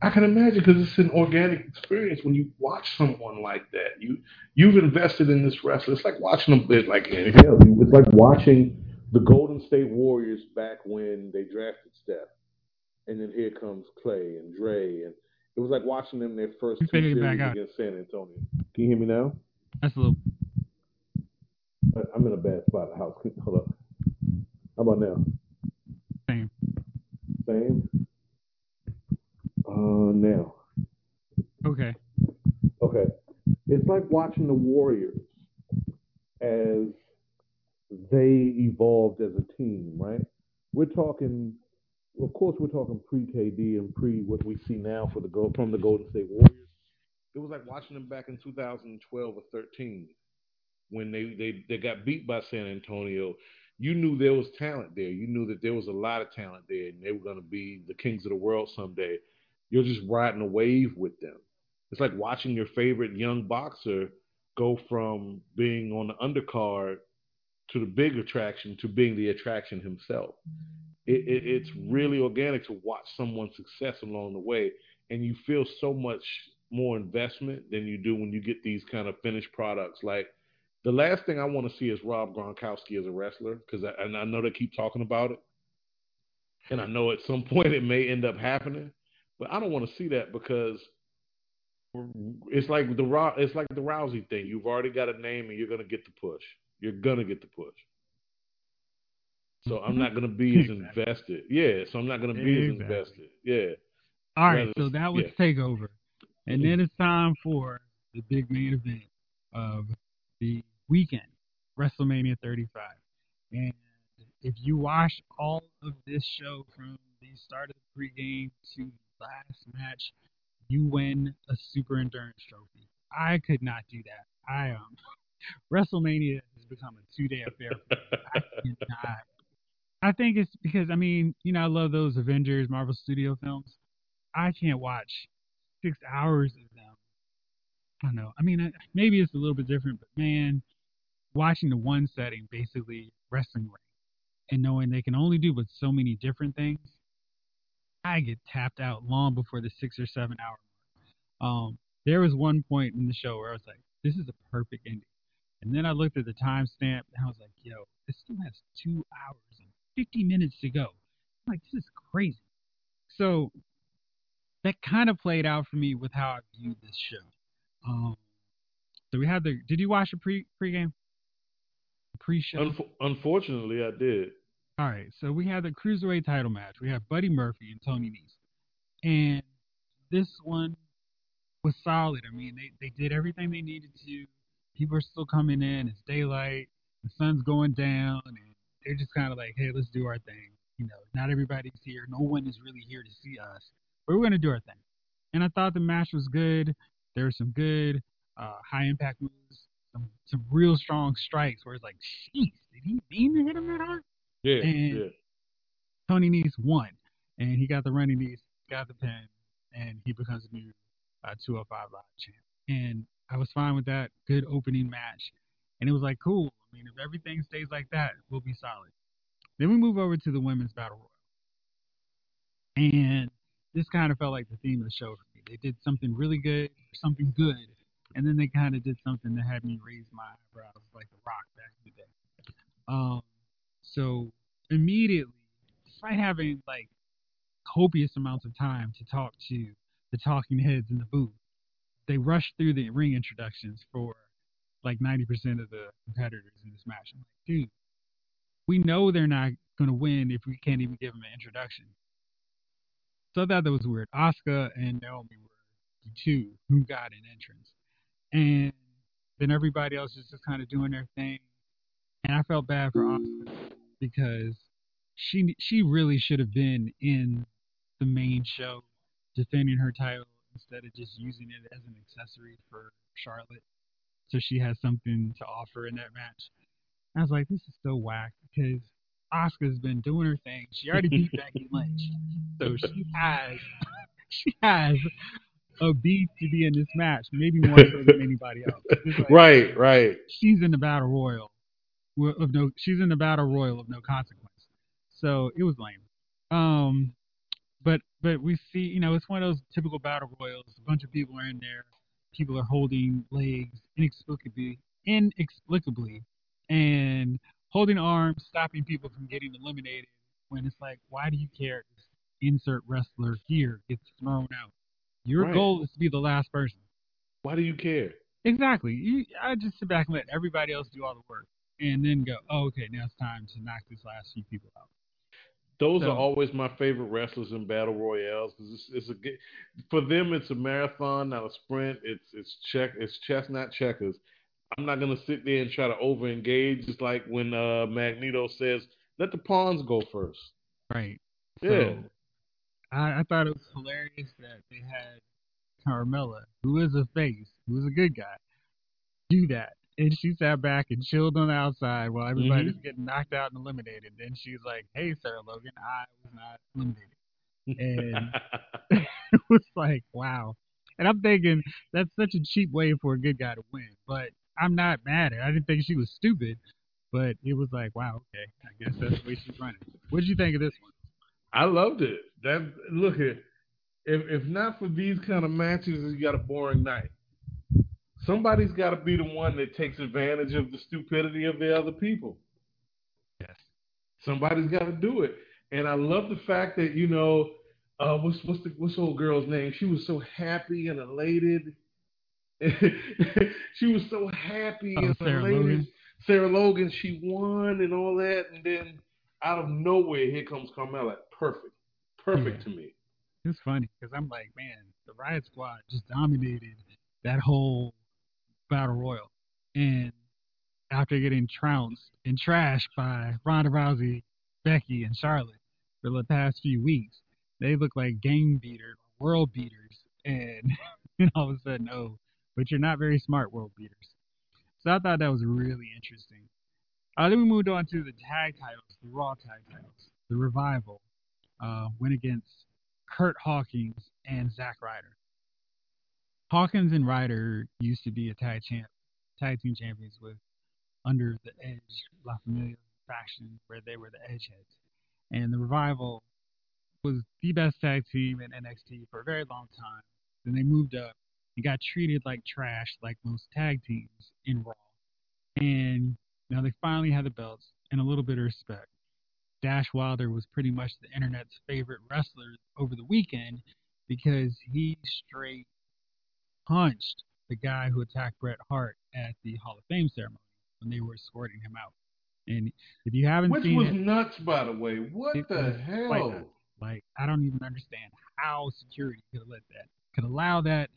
I can imagine because it's an organic experience when you watch someone like that. You you've invested in this wrestler. It's like watching them. It's like hell, it's like watching the Golden State Warriors back when they drafted Steph, and then here comes Clay and Dre, and it was like watching them their first two series against San Antonio. Can you hear me now? that's a little I'm in a bad spot. house. Hold up. How about now? same Same. Uh, now. okay Okay. It's like watching the Warriors as they evolved as a team, right? We're talking, of course, we're talking pre KD and pre what we see now for the go from the Golden State Warriors. It was like watching them back in 2012 or 13 when they, they, they got beat by San Antonio. You knew there was talent there. You knew that there was a lot of talent there, and they were going to be the kings of the world someday. You're just riding a wave with them. It's like watching your favorite young boxer go from being on the undercard to the big attraction to being the attraction himself. It, it, it's really organic to watch someone's success along the way, and you feel so much more investment than you do when you get these kind of finished products. Like the last thing I want to see is Rob Gronkowski as a wrestler, because I, I know they keep talking about it, and I know at some point it may end up happening, but I don't want to see that because it's like the it's like the Rousey thing. You've already got a name, and you're gonna get the push. You're gonna get the push. So I'm not gonna be as invested. Yeah. So I'm not gonna be as invested. Yeah. All right, Rather- so that was yeah. Takeover. And mm-hmm. then it's time for the big main event of the weekend, WrestleMania 35. And if you watch all of this show from the start of the pregame to last match, you win a super endurance trophy. I could not do that. I um WrestleMania has become a two day affair. I cannot. I think it's because I mean, you know, I love those Avengers, Marvel Studio films. I can't watch six hours of them. I don't know. I mean, I- maybe it's a little bit different, but man, watching the one setting, basically wrestling ring, and knowing they can only do but so many different things, I get tapped out long before the six or seven hour mark. Um, there was one point in the show where I was like, "This is a perfect ending," and then I looked at the timestamp and I was like, "Yo, this still has two hours and fifty minutes to go." I'm like, this is crazy. So that kind of played out for me with how I viewed this show. Um, so we had the. Did you watch the pre pregame? Pre-show. Unf- unfortunately, I did. All right, so we had the cruiserweight title match. We have Buddy Murphy and Tony Nese, and this one was solid. I mean, they they did everything they needed to. People are still coming in. It's daylight. The sun's going down, and they're just kind of like, "Hey, let's do our thing." You know, not everybody's here. No one is really here to see us, but we're gonna do our thing. And I thought the match was good. There were some good uh, high impact moves, some some real strong strikes. Where it's like, "Jeez, did he mean to hit him that hard?" Yeah. And- yeah. Tony Nese won, and he got the running knees, got the pin, and he becomes a new uh, 205 Live champ. And I was fine with that. Good opening match, and it was like cool. I mean, if everything stays like that, we'll be solid. Then we move over to the women's battle royal, and this kind of felt like the theme of the show for me. They did something really good, something good, and then they kind of did something that had me raise my eyebrows like the Rock back in the day. Um, so immediately, despite having like copious amounts of time to talk to the talking heads in the booth, they rushed through the ring introductions for like 90% of the competitors in this match. I'm like, dude, we know they're not going to win if we can't even give them an introduction. So I thought that was weird. Asuka and Naomi were the two who got an entrance. And then everybody else is just kind of doing their thing. And I felt bad for Asuka because she she really should have been in the main show defending her title instead of just using it as an accessory for Charlotte. So she has something to offer in that match. I was like, this is so whack because Asuka's been doing her thing. She already beat Becky Lynch. So she has she has a beat to be in this match, maybe more so than anybody else. Like, Right. Right. she's in the battle royal of no she's in the battle royal of no consequence. So it was lame. Um but but we see you know it's one of those typical battle royals. A bunch of people are in there. People are holding legs inexplicably inexplicably and holding arms stopping people from getting eliminated when it's like why do you care insert wrestler here gets thrown out? Your Right. goal is to be the last person. Why do you care? Exactly. You, I just sit back and let everybody else do all the work, and then go, oh, okay, now it's time to knock this last few people out. Those So- are always my favorite wrestlers in battle royales because it's, it's a for them it's a marathon, not a sprint. It's it's check it's chess, not checkers. I'm not gonna sit there and try to over engage. It's like when uh, Magneto says, "Let the pawns go first. Right. Yeah, So I, I thought it was hilarious that they had Carmella, who is a face, who is a good guy, do that. And she sat back and chilled on the outside while everybody mm-hmm. was getting knocked out and eliminated. Then she's like, "Hey, Sarah Logan, I was not eliminated." And it was like, wow. And I'm thinking that's such a cheap way for a good guy to win. But I'm not mad at it. I didn't think she was stupid, but it was like, wow, okay. I guess that's the way she's running. What did you think of this one? I loved it. That look at if if not for these kind of matches, you got a boring night. Somebody's got to be the one that takes advantage of the stupidity of the other people. Yes. Somebody's got to do it. And I love the fact that you know, uh, what's what's the what's the old girl's name? She was so happy and elated. she was so happy Oh, and Sarah elated. Logan? Sarah Logan, she won and all that, and then out of nowhere, here comes Carmella. Perfect, perfect Yeah. to me. It's funny because I'm like, man, the Riot Squad just dominated that whole battle royal, and after getting trounced and trashed by Ronda Rousey, Becky, and Charlotte for the past few weeks, they look like game beaters, world beaters, and, and all of a sudden, oh, but you're not very smart world beaters. So I thought that was really interesting. Uh, then we moved on to the tag titles, the Raw tag titles. The Revival uh, went against Curt Hawkins and Zack Ryder. Hawkins and Ryder used to be a tag champ, tag team champions with under the Edge La Familia faction, where they were the Edgeheads. And the Revival was the best tag team in NXT for a very long time. Then they moved up and got treated like trash, like most tag teams in Raw. And now they finally had the belts and a little bit of respect. Dash Wilder was pretty much the internet's favorite wrestler over the weekend because he straight punched the guy who attacked Bret Hart at the Hall of Fame ceremony when they were escorting him out. And if you haven't seen Which seen was it, nuts, by the way. What the hell? nuts. like I don't even understand how security could let that could allow that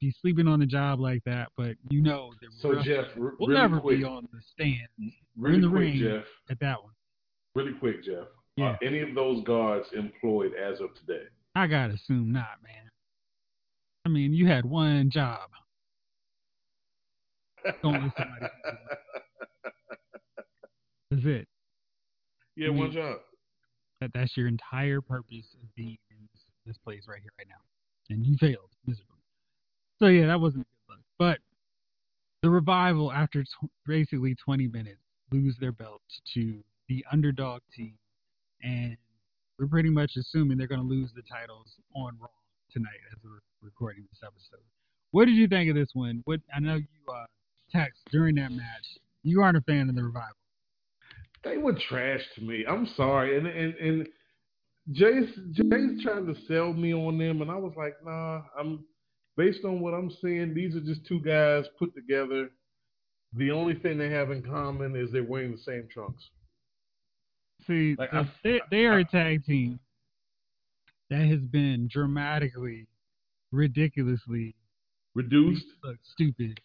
be sleeping on the job like that. But you know, So Jeff, r- will really never quick, be on the stand really in the quick, ring. Jeff, at that one. really quick, Jeff. Yeah. Are any of those guards employed as of today? I gotta assume not, man. I mean, you had one job. Don't let somebody else do it. That's it. yeah, I one job. That that's your entire purpose of being in this, this place right here, right now, and you failed miserably. So yeah, that wasn't a good look. But the revival, after tw- basically 20 minutes, lose their belts to the underdog team, and we're pretty much assuming they're going to lose the titles on Raw tonight as we're recording this episode. What did you think of this one? What I know you uh, text during that match. You aren't a fan of the revival. They were trash to me. I'm sorry, and and and Jay's Jay's trying to sell me on them, and I was like, nah. I'm based on what I'm seeing. These are just two guys put together. The only thing they have in common is they're wearing the same trunks. See, Like, the- I- they, they are a tag team that has been dramatically, ridiculously Reduced. look stupid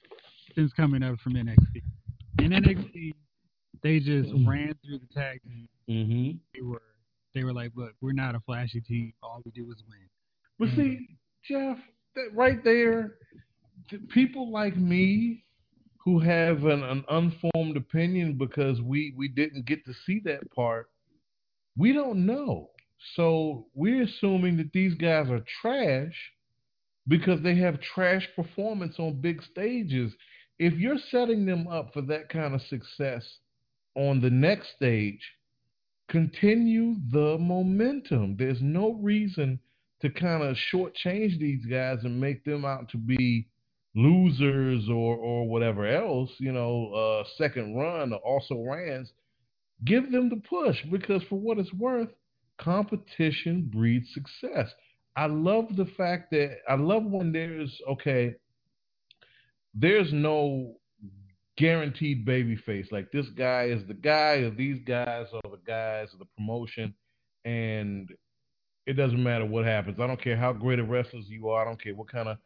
since coming up from NXT. In NXT, they just Mm. ran through the tag team. Mm-hmm. They were they were like, look, we're not a flashy team. All we do is win. But Mhm. see, Jeff, that right there, th- people like me who have an, an unformed opinion because we, we didn't get to see that part, we don't know. So we're assuming that these guys are trash because they have trash performance on big stages. If you're setting them up for that kind of success on the next stage, continue the momentum. There's no reason to kind of shortchange these guys and make them out to be losers or or whatever else, you know, uh, second run or also rans. Give them the push because for what it's worth, competition breeds success. I love the fact that I love when there's okay, there's no guaranteed baby face. Like this guy is the guy, or these guys are the guys of the promotion, and it doesn't matter what happens. I don't care how great a wrestlers you are. I don't care what kind of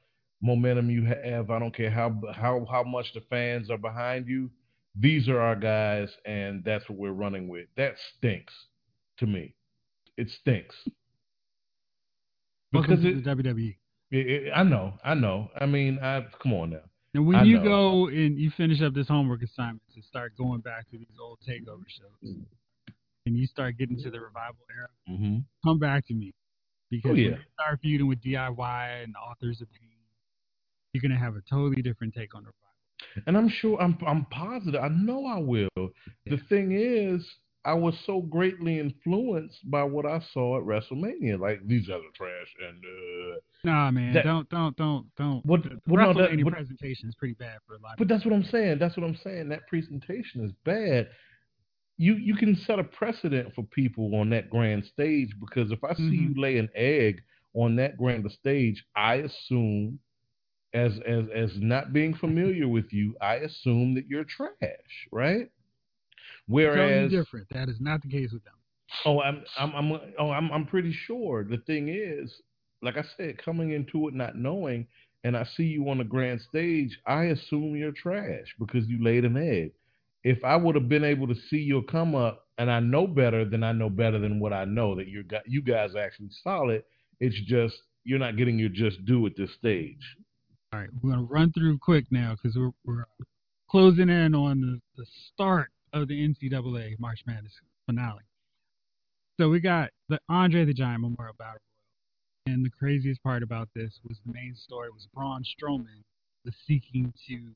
momentum you have. I don't care how how how much the fans are behind you. These are our guys, and that's what we're running with. That stinks to me. It stinks because to it, the WWE. it, it- I know, I know. I mean, I come on now. And when I you know. go and you finish up this homework assignment to start going back to these old takeover shows, and you start getting to the revival era, Mm-hmm. come back to me because Oh, when yeah. you start feuding with DIY and authors of pain, you're gonna have a totally different take on the revival. And I'm sure I'm I'm positive. I know I will. The thing is, I was so greatly influenced by what I saw at WrestleMania. Like these guys are trash, and uh, Nah, man, That- don't, don't, don't, don't. What- The well, no, that- WrestleMania what- presentation is pretty bad for a lot. but that's what I'm saying. That's what I'm saying. That presentation is bad. You you can set a precedent for people on that grand stage because if I see Mhm. you lay an egg on that grand stage, I assume as as as not being familiar with you, I assume that you're trash, right? Whereas different. That is not the case with them. Oh, I'm I'm I'm oh I'm I'm pretty sure. The thing is, like I said, coming into it not knowing, and I see you on the grand stage, I assume you're trash because you laid an egg. If I would have been able to see your come up, and I know better than I know better than what I know that you got you guys are actually solid. It's just you're not getting your just due at this stage. All right, we're gonna run through quick now because we're we're closing in on the, the start of the NCAA March Madness finale. So we got the Andre the Giant Memorial Battle Royal, and the craziest part about this was the main story was Braun Strowman was seeking to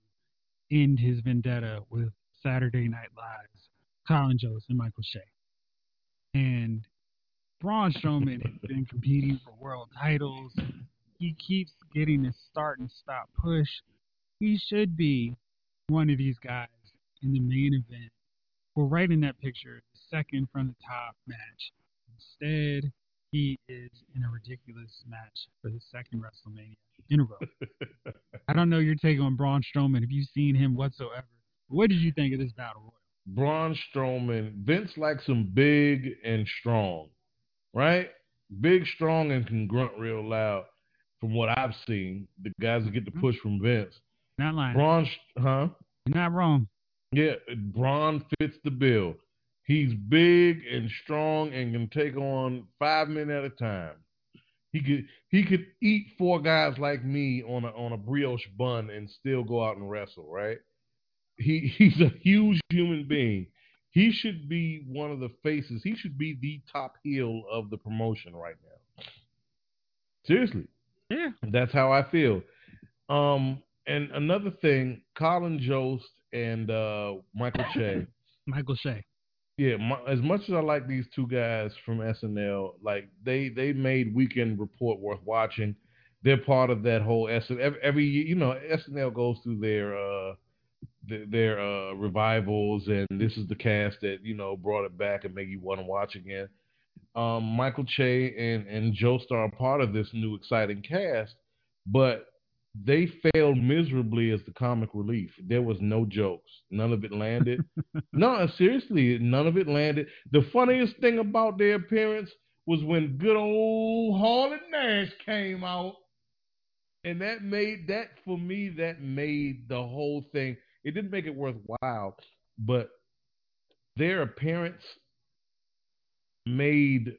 end his vendetta with Saturday Night Live's Colin Jost and Michael Che. And Braun Strowman has been competing for world titles. He keeps getting this start and stop push. He should be one of these guys in the main event. We're right in that picture, second from the top match. Instead, he is in a ridiculous match for the second WrestleMania in a row. I don't know your take on Braun Strowman. Have you seen him whatsoever? What did you think of this battle royal? Braun Strowman, Vince likes him big and strong, right? Big, strong, and can grunt real loud. From what I've seen, the guys that get the mm-hmm. push from Vince. Not lying. Braun, huh? You're not wrong. Yeah, Braun fits the bill. He's big and strong and can take on five men at a time. He could he could eat four guys like me on a on a brioche bun and still go out and wrestle, right? He he's a huge human being. He should be one of the faces. He should be the top heel of the promotion right now. Seriously. Yeah. That's how I feel. Um and another thing, Colin Jost and uh, Michael Che. Michael Che. Yeah, my, as much as I like these two guys from SNL, like they they made Weekend Report worth watching. They're part of that whole SNL. Every, every you know, SNL goes through their uh, their, their uh, revivals, and this is the cast that you know brought it back and make you want to watch again. Um, Michael Che and and Jost are part of this new exciting cast, but they failed miserably as the comic relief. There was no jokes. None of it landed. no, seriously, none of it landed. The funniest thing about their appearance was when good old Hall and Nash came out. And that made that for me, that made the whole thing. It didn't make it worthwhile, but their appearance made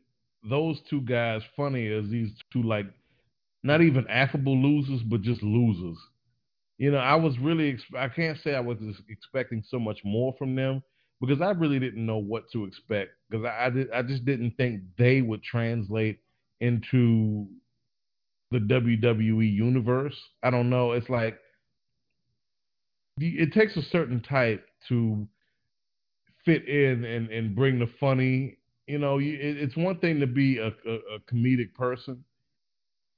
those two guys funny as these two like not even affable losers, but just losers. You know, I was really, I can't say I was expecting so much more from them because I really didn't know what to expect because I, I, I just didn't think they would translate into the WWE universe. I don't know. It's like, it takes a certain type to fit in and, and bring the funny. You know, it's one thing to be a, a, a comedic person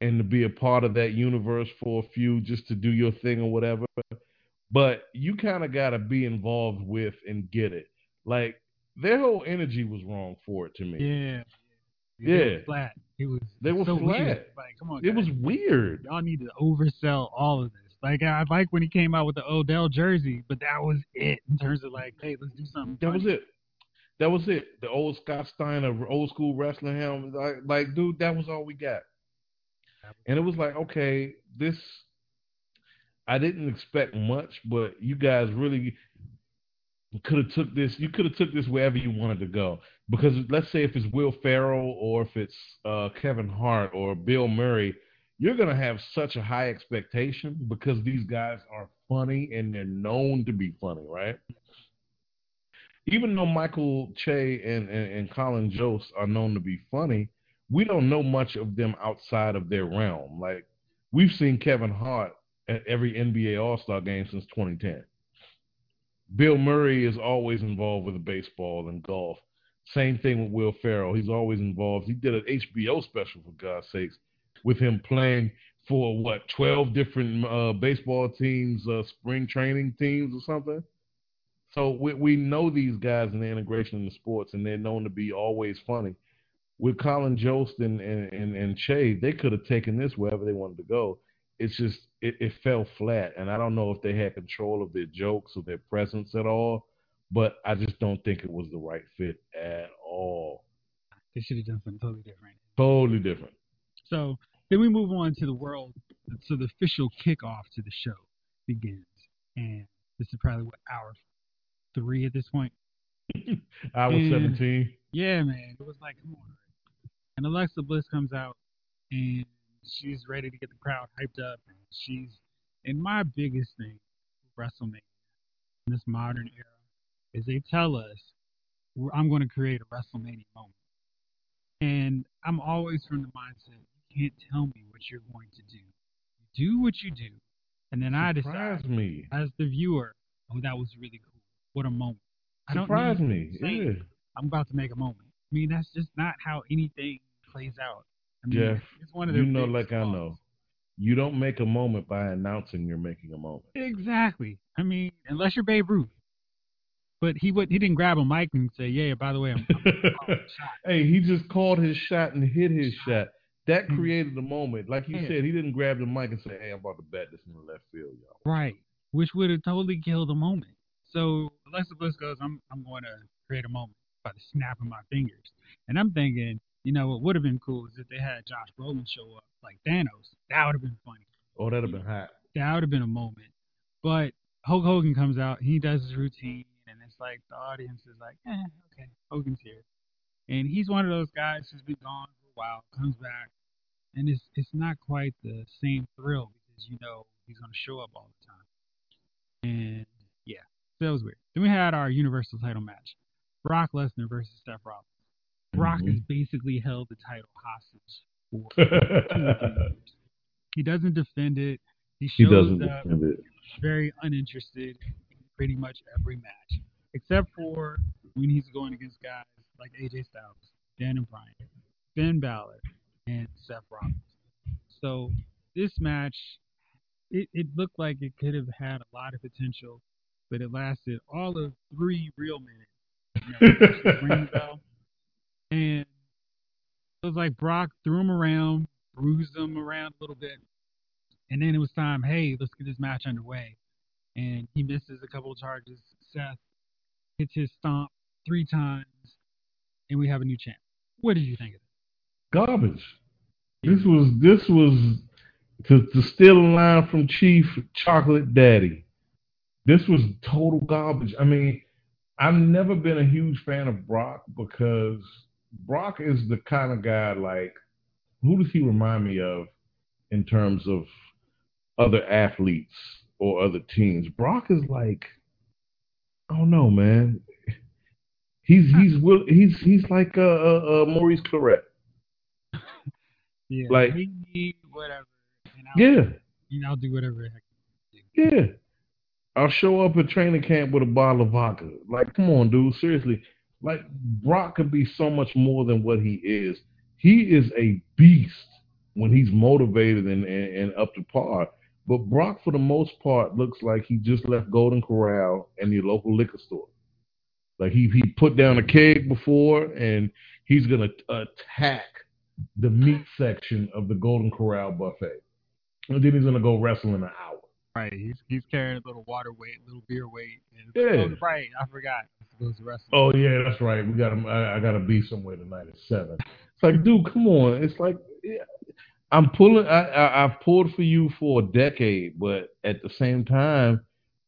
and to be a part of that universe for a few just to do your thing or whatever. But you kind of got to be involved with and get it. Like their whole energy was wrong for it to me. Yeah. Yeah. flat. It was. They were so flat. Weird. Like, come on. Guys. It was weird. Y'all need to oversell all of this. Like I like when he came out with the Odell jersey, but that was it in terms of like, hey, let's do something. That funny. was it. That was it. The old Scott Steiner, old school wrestling helmet. Like, like, dude, that was all we got. And it was like, okay, this I didn't expect much, but you guys really could have took this. You could have took this wherever you wanted to go. Because let's say if it's Will Ferrell or if it's uh, Kevin Hart or Bill Murray, you're gonna have such a high expectation because these guys are funny and they're known to be funny, right? Even though Michael Che and, and, and Colin Jost are known to be funny, we don't know much of them outside of their realm. Like we've seen Kevin Hart at every NBA All Star game since 2010. Bill Murray is always involved with baseball and golf. Same thing with Will Ferrell. He's always involved. He did an HBO special for God's sakes with him playing for what 12 different uh, baseball teams, uh, spring training teams or something. So we we know these guys and the integration in the sports, and they're known to be always funny with Colin Jost and, and, and, and Che, they could have taken this wherever they wanted to go. it's just it, it fell flat, and I don't know if they had control of their jokes or their presence at all. But I just don't think it was the right fit at all. They should have done something totally different. Totally different. So then we move on to the world. So the official kickoff to the show begins, and this is probably what hour three at this point. I was And- 17. Yeah, man. It was like, come on. And Alexa Bliss comes out and she's ready to get the crowd hyped up. And she's, and my biggest thing with WrestleMania in this modern era is they tell us, I'm going to create a WrestleMania moment. And I'm always from the mindset, you can't tell me what you're going to do. Do what you do. And then I Surprise decide, me. as the viewer, oh, that was really cool. What a moment. I don't Surprise me. say, Yeah. I'm about to make a moment. I mean, that's just not how anything plays out. I mean, Jeff, it's one of their You know, like I know, you don't make a moment by announcing you're making a moment. Exactly. I mean, unless you're Babe Ruth. But he would he didn't grab a mic and say, "Yeah, by the way, I'm, I'm shot." hey, he just called his shot and hit his shot. That Mhm. created the moment. Like you Yeah. said, he didn't grab the mic and say, "Hey, I'm about to bat this in the left field, y'all." Right. Which would have totally killed the moment. So Alexa Bliss goes, I'm I'm going to create a moment by the snap of my fingers. And I'm thinking, you know, what would have been cool is if they had Josh Brolin show up like Thanos. That would have been funny. Oh, that'd have been hot. That would have been a moment. But Hulk Hogan comes out, he does his routine, and it's like the audience is like, eh, okay, Hogan's here. And he's one of those guys who's been gone for a while, comes back, and it's it's not quite the same thrill because you know he's gonna show up all the time. And yeah, so that was weird. Then we had our Universal title match. Brock Lesnar versus Seth Rollins. Brock Mhm. has basically held the title hostage for two years. He doesn't defend it. He he shows doesn't up defend it. very uninterested in pretty much every match, except for when he's going against guys like AJ Styles, Daniel Bryan, Finn Balor, and Seth Rollins. So this match, it, it looked like it could have had a lot of potential, but it lasted all of three real minutes. You know, especially ring bell. And it was like Brock threw him around, bruised him around a little bit, and then it was time, hey, let's get this match underway. And he misses a couple of charges. Seth hits his stomp three times, and we have a new champ. What did you think of it? Garbage. This was this was to to steal a line from Chief Chocolate Daddy. This was total garbage. I mean, I've never been a huge fan of Brock because Brock is the kind of guy like who does he remind me of in terms of other athletes or other teams? Brock is like I don't know, man. He's he's will he's he's like uh, uh, uh Maurice Clarett. Yeah, Like- whatever, and I'll, Yeah. you know, I'll do whatever. the heck. Yeah. I'll show up at training camp with a bottle of vodka. Like, come on, dude. Seriously. Like, Brock could be so much more than what he is. He is a beast when he's motivated and, and, and up to par. But Brock, for the most part, looks like he just left Golden Corral and the local liquor store. Like, he, he put down a keg before, and he's to attack the meat section of the Golden Corral buffet. And then he's to go wrestle in an hour. Right, he's he's carrying a little water weight, little beer weight. And Yeah. Oh, right, I forgot. Oh yeah, that's right. We got him. I, I got to be somewhere tonight at seven. It's like, dude, come on. It's like yeah, I'm pulling. I, I I've pulled for you for a decade, but at the same time,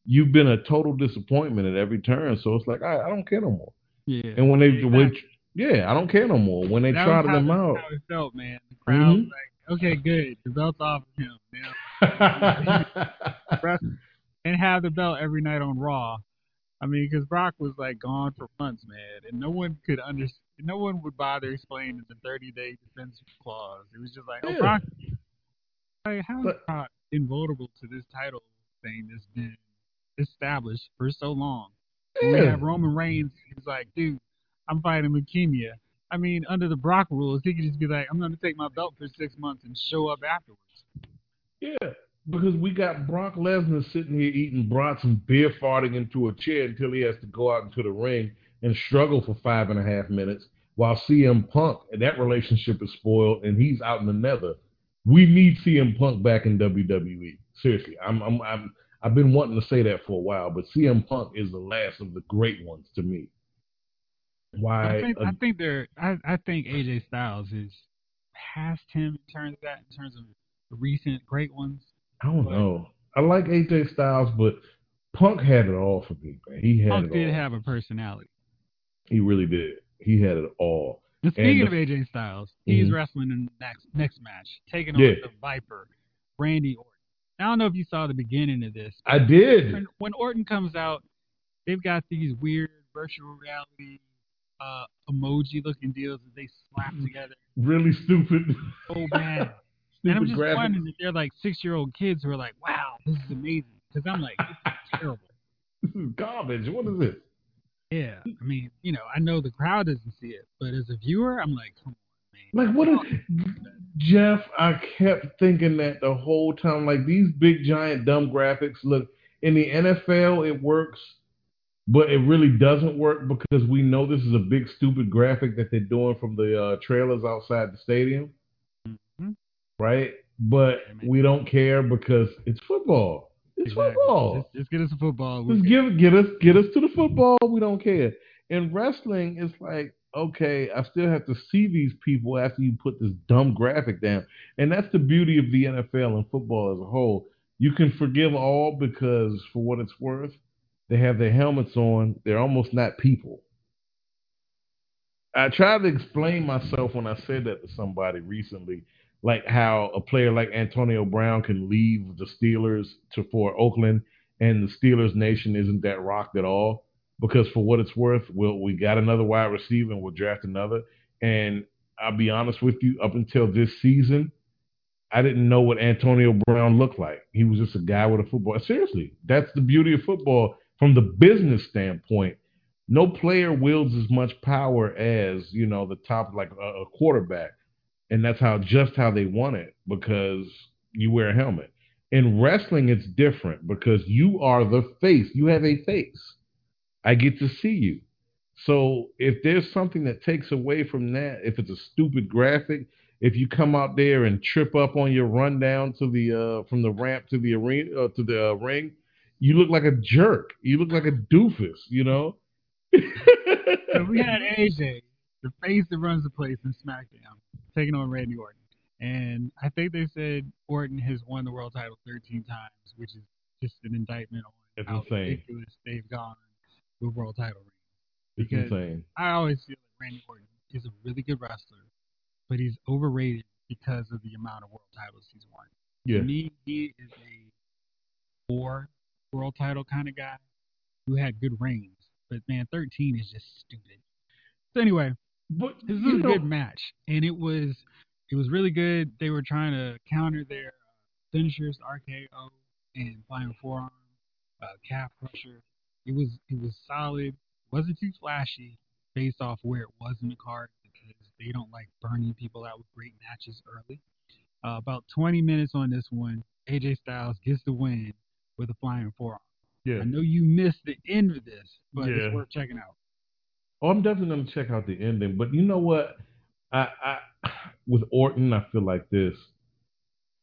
you've been a total disappointment at every turn. So it's like I, I don't care no more. yeah. And when they Exactly. when, yeah, I don't care no more. When they trotted him out, how it felt, man. The crowd Mhm. like, okay, good. The belt's off of him. You know? Rest- and have the belt every night on Raw. I mean, because Brock was like gone for months, man, and no one could understand. No one would bother explaining the 30 day defense clause. It was just like, oh, Brock, like, how is But- Brock invulnerable to this title thing that's been established for so long? When we have Roman Reigns, he's like, dude, I'm fighting leukemia. I mean, under the Brock rules, he could just be like, I'm going to take my belt for six months and show up afterwards. Yeah, because we got Brock Lesnar sitting here eating brats and beer farting into a chair until he has to go out into the ring and struggle for five and a half minutes while CM Punk, and that relationship is spoiled, and he's out in the nether We need CM Punk back in WWE. Seriously, I'm, I'm, I'm, I've been wanting to say that for a while, but CM Punk is the last of the great ones to me. Why? I think, I think they're. I, I think AJ Styles is past him in terms of that, in terms of recent great ones. I don't know. I like AJ Styles, but Punk had it all for me, man. He had Punk did all. have a personality. he really did. He had it all. And speaking the- of AJ Styles, he's Mhm. wrestling in the next next match, taking on Yeah. the Viper, Randy Orton. I don't know if you saw the beginning of this. I did. When, when Orton comes out, they've got these weird virtual reality uh, emoji looking deals that they slap together Really stupid. Oh bad. and I'm just graphics. wondering if they're like six year old kids who are like, wow, this is amazing. Because I'm like, this is terrible. This is garbage. What is this? Yeah. I mean, you know, I know the crowd doesn't see it, but as a viewer, I'm like, come on, man. Like what is Jeff? I kept thinking that the whole time. Like these big giant dumb graphics. Look in the NFL, it works, but it really doesn't work because we know this is a big stupid graphic that they're doing from the uh, trailers outside the stadium. Right? But we don't care because it's football. It's Exactly. football. Just, just get us a football. We'll Just get- give get us get us to the football. We don't care. In wrestling, it's like okay, I still have to see these people after you put this dumb graphic down, and that's the beauty of the NFL and football as a whole. You can forgive all because, for what it's worth, they have their helmets on. They're almost not people. I tried to explain myself when I said that to somebody recently, like how a player like Antonio Brown can leave the Steelers to for Oakland, and the Steelers nation isn't that rocked at all. Because for what it's worth, we'll, we got another wide receiver and we'll draft another. And I'll be honest with you, up until this season, I didn't know what Antonio Brown looked like. He was just a guy with a football. Seriously, that's the beauty of football from the business standpoint. No player wields as much power as you know the top, like a, a quarterback, and that's how just how they want it because you wear a helmet. In wrestling, it's different because you are the face. You have a face. I get to see you. So if there's something that takes away from that, if it's a stupid graphic, if you come out there and trip up on your run down to the uh, from the ramp to the arena uh, to the uh, ring, you look like a jerk. You look like a doofus. You know. So we had AJ, the face that runs the place in SmackDown, taking on Randy Orton. And I think they said Orton has won the world title 13 times, which is just an indictment on It's how insane. ridiculous they've gone with world title reigns. Because insane. I always feel like Randy Orton is a really good wrestler, but he's overrated because of the amount of world titles he's won. Yeah. To me, he is a four world title kind of guy who had good reigns. But man, 13 is just stupid. So anyway, But this you was a know- good match, and it was it was really good. They were trying to counter their uh, finishers, RKO and flying forearm, uh, calf crusher. It was it was solid. wasn't too flashy based off where it was in the card because they don't like burning people out with great matches early. Uh, about 20 minutes on this one, AJ Styles gets the win with a flying forearm. Yeah. I know you missed the end of this, but Yeah. it's worth checking out. Oh, I'm definitely gonna check out the ending. But you know what? I, I with Orton, I feel like this.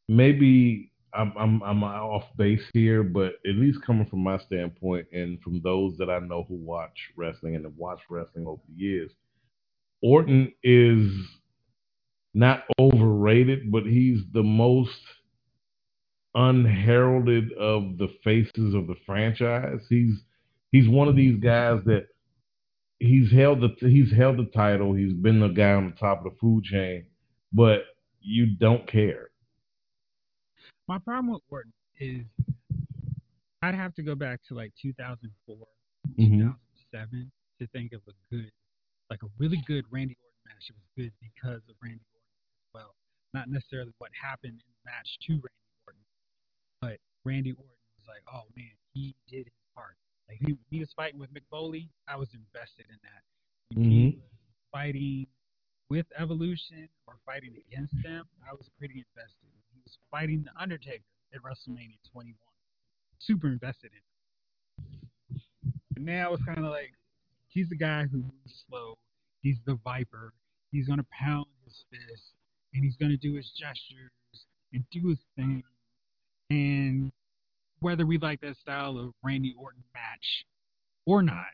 Maybe I'm I'm I'm off base here, but at least coming from my standpoint and from those that I know who watch wrestling and have watched wrestling over the years, Orton is not overrated, but he's the most unheralded of the faces of the franchise. He's he's one of these guys that he's held the he's held the title. He's been the guy on the top of the food chain, but you don't care. My problem with Orton is I'd have to go back to like 2004, Mhm. 2007 to think of a good, like a really good Randy Orton match. It was good because of Randy Orton as well. Not necessarily what happened in the match to Randy Orton, but Randy Orton was like, oh man, he did his part. Like he, he was fighting with Mick Foley. I was invested in that. When he Mhm. was fighting with Evolution or fighting against them, I was pretty invested. He was fighting The Undertaker at WrestleMania 21. Super invested in him. But now it's kind of like he's the guy who moves slow. He's the Viper. He's going to pound his fist and he's going to do his gestures and do his thing. And whether we like that style of Randy Orton match or not,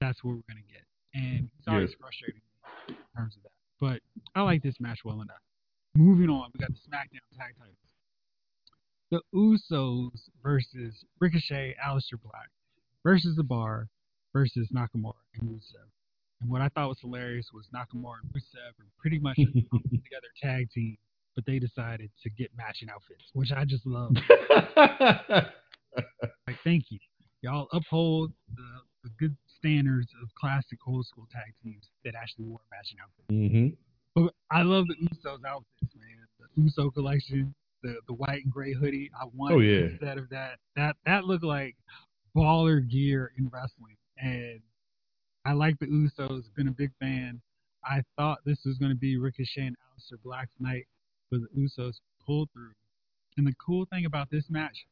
that's what we're gonna get. And it's always Yes. frustrating in terms of that. But I like this match well enough. Moving on, we got the SmackDown tag titles. The Usos versus Ricochet, Aleister Black versus The Bar versus Nakamura and Rusev. And what I thought was hilarious was Nakamura and Rusev were pretty much a together tag team, but they decided to get matching outfits, which I just love. Like, thank you. Y'all uphold the, the good standards of classic old school tag teams that actually wore matching outfits. Mm-hmm. But I love the Usos outfits, man. The Uso collection, the the white and gray hoodie. I want Oh, yeah. instead of that. That that looked like baller gear in wrestling, and I like the Usos. Been a big fan. I thought this was going to be Ricochet and Aleister Black's night, but the Usos pulled through. And the cool thing about this match,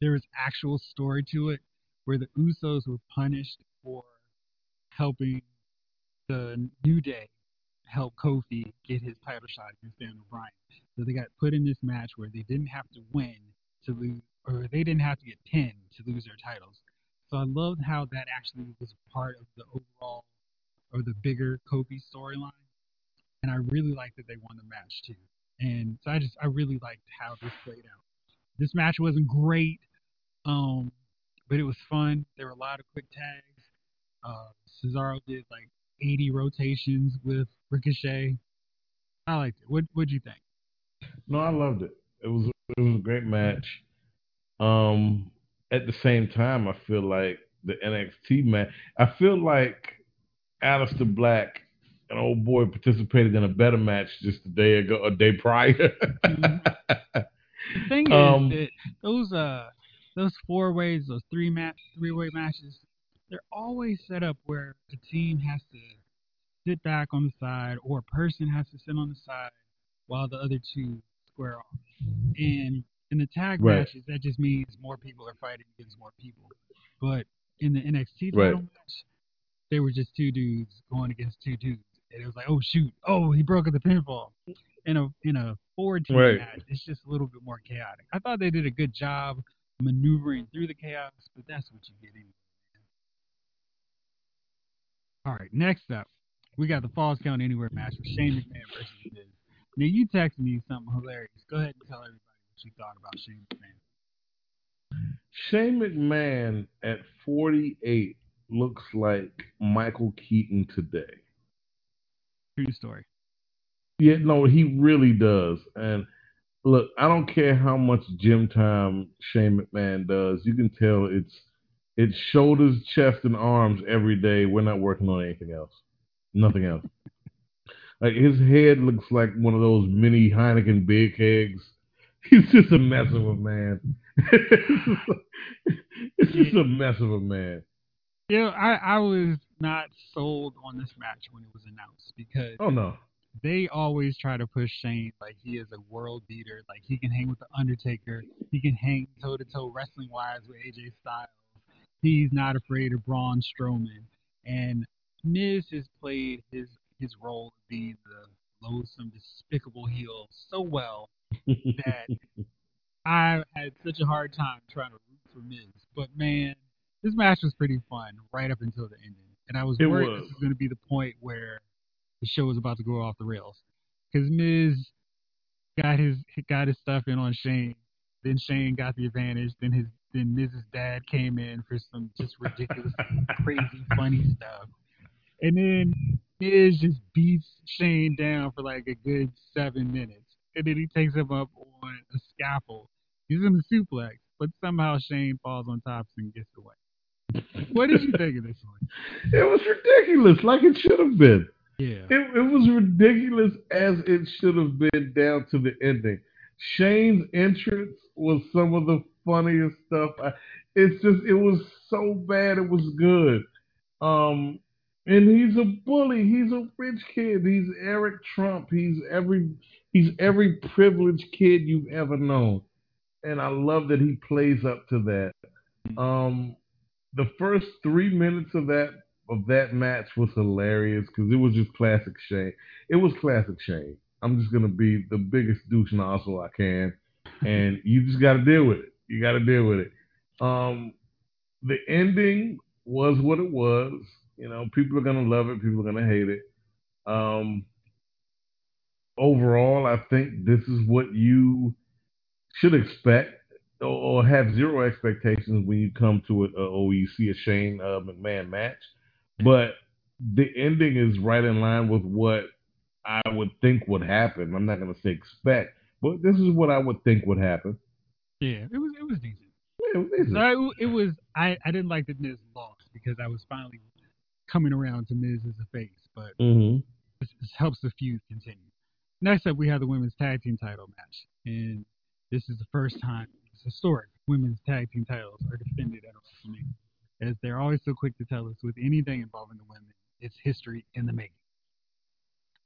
there was actual story to it, where the Usos were punished for helping the New Day help Kofi get his title shot against Daniel Bryan. So they got put in this match where they didn't have to win to lose, or they didn't have to get pinned to lose their titles. So I loved how that actually was part of the overall or the bigger Kofi storyline. And I really liked that they won the match too. And so I just I really liked how this played out. This match wasn't great, um, but it was fun. There were a lot of quick tags. Uh, Cesaro did like 80 rotations with Ricochet. I liked it. What what'd you think? No, I loved it. It was it was a great match. Um, at the same time, I feel like the NXT match. I feel like Aleister Black, an old boy, participated in a better match just a day ago, a day prior. The thing Um, is that those uh those four ways, those three match three way matches, they're always set up where a team has to sit back on the side or a person has to sit on the side while the other two square off. And in the tag Right. matches, that just means more people are fighting against more people. But in the NXT Right. title match, they were just two dudes going against two dudes. And it was like, oh shoot, oh he broke the pinfall. In a in a four team Right. match, it's just a little bit more chaotic. I thought they did a good job maneuvering through the chaos, but that's what you get anyway. All right, next up, we got the Falls Count Anywhere match with Shane McMahon versus Miz. Now you texted me something hilarious. Go ahead and tell everybody what you thought about Shane McMahon. Shane McMahon at 48 looks like Michael Keaton today. True story. Yeah, no, he really does. And look, I don't care how much gym time Shane McMahon does. You can tell it's it's shoulders, chest, and arms every day. We're not working on anything else. Nothing else. Like his head looks like one of those mini Heineken big kegs. He's just a mess of a man. it's just a mess of a man. Yeah, I, I was not sold on this match when it was announced because Oh no. they always try to push Shane like he is a world beater, like he can hang with the Undertaker, he can hang toe to toe wrestling wise with AJ Styles. He's not afraid of Braun Strowman, and Miz has played his his role of being the loathsome, despicable heel so well that I had such a hard time trying to root for Miz. But man, this match was pretty fun right up until the ending, and I was It worried was. this was going to be the point where the show was about to go off the rails because Miz got his got his stuff in on Shane. Then Shane got the advantage. Then his then Miz's dad came in for some just ridiculous, crazy, funny stuff. And then Miz just beats Shane down for like a good seven minutes. And then he takes him up on a scaffold. He's in a suplex, but somehow Shane falls on top and gets away. What did you think of this one? It was ridiculous, like it should have been. Yeah. It, it was ridiculous as it should have been down to the ending. Shane's entrance was some of the funniest stuff. I, it's just it was so bad it was good. Um, and he's a bully. He's a rich kid. He's Eric Trump. He's every he's every privileged kid you've ever known. And I love that he plays up to that. Um, the first three minutes of that of that match was hilarious because it was just classic Shane. It was classic Shane. I'm just gonna be the biggest douche nozzle I can, and you just got to deal with it. You got to deal with it. Um, the ending was what it was. You know, people are gonna love it. People are gonna hate it. Um, overall, I think this is what you should expect or, have zero expectations when you come to it, uh, or you see a Shane uh, McMahon match. But the ending is right in line with what I would think would happen. I'm not going to say expect, but this is what I would think would happen. Yeah, it was it was decent. Yeah, it was decent. No, it, it was. I I didn't like that Miz lost because I was finally coming around to Miz as a face, but Mm-hmm. this, this helps the feud continue. Next up, we have the women's tag team title match, and this is the first time historic. Women's tag team titles are defended at WrestleMania, as they're always so quick to tell us with anything involving the women, it's history in the making.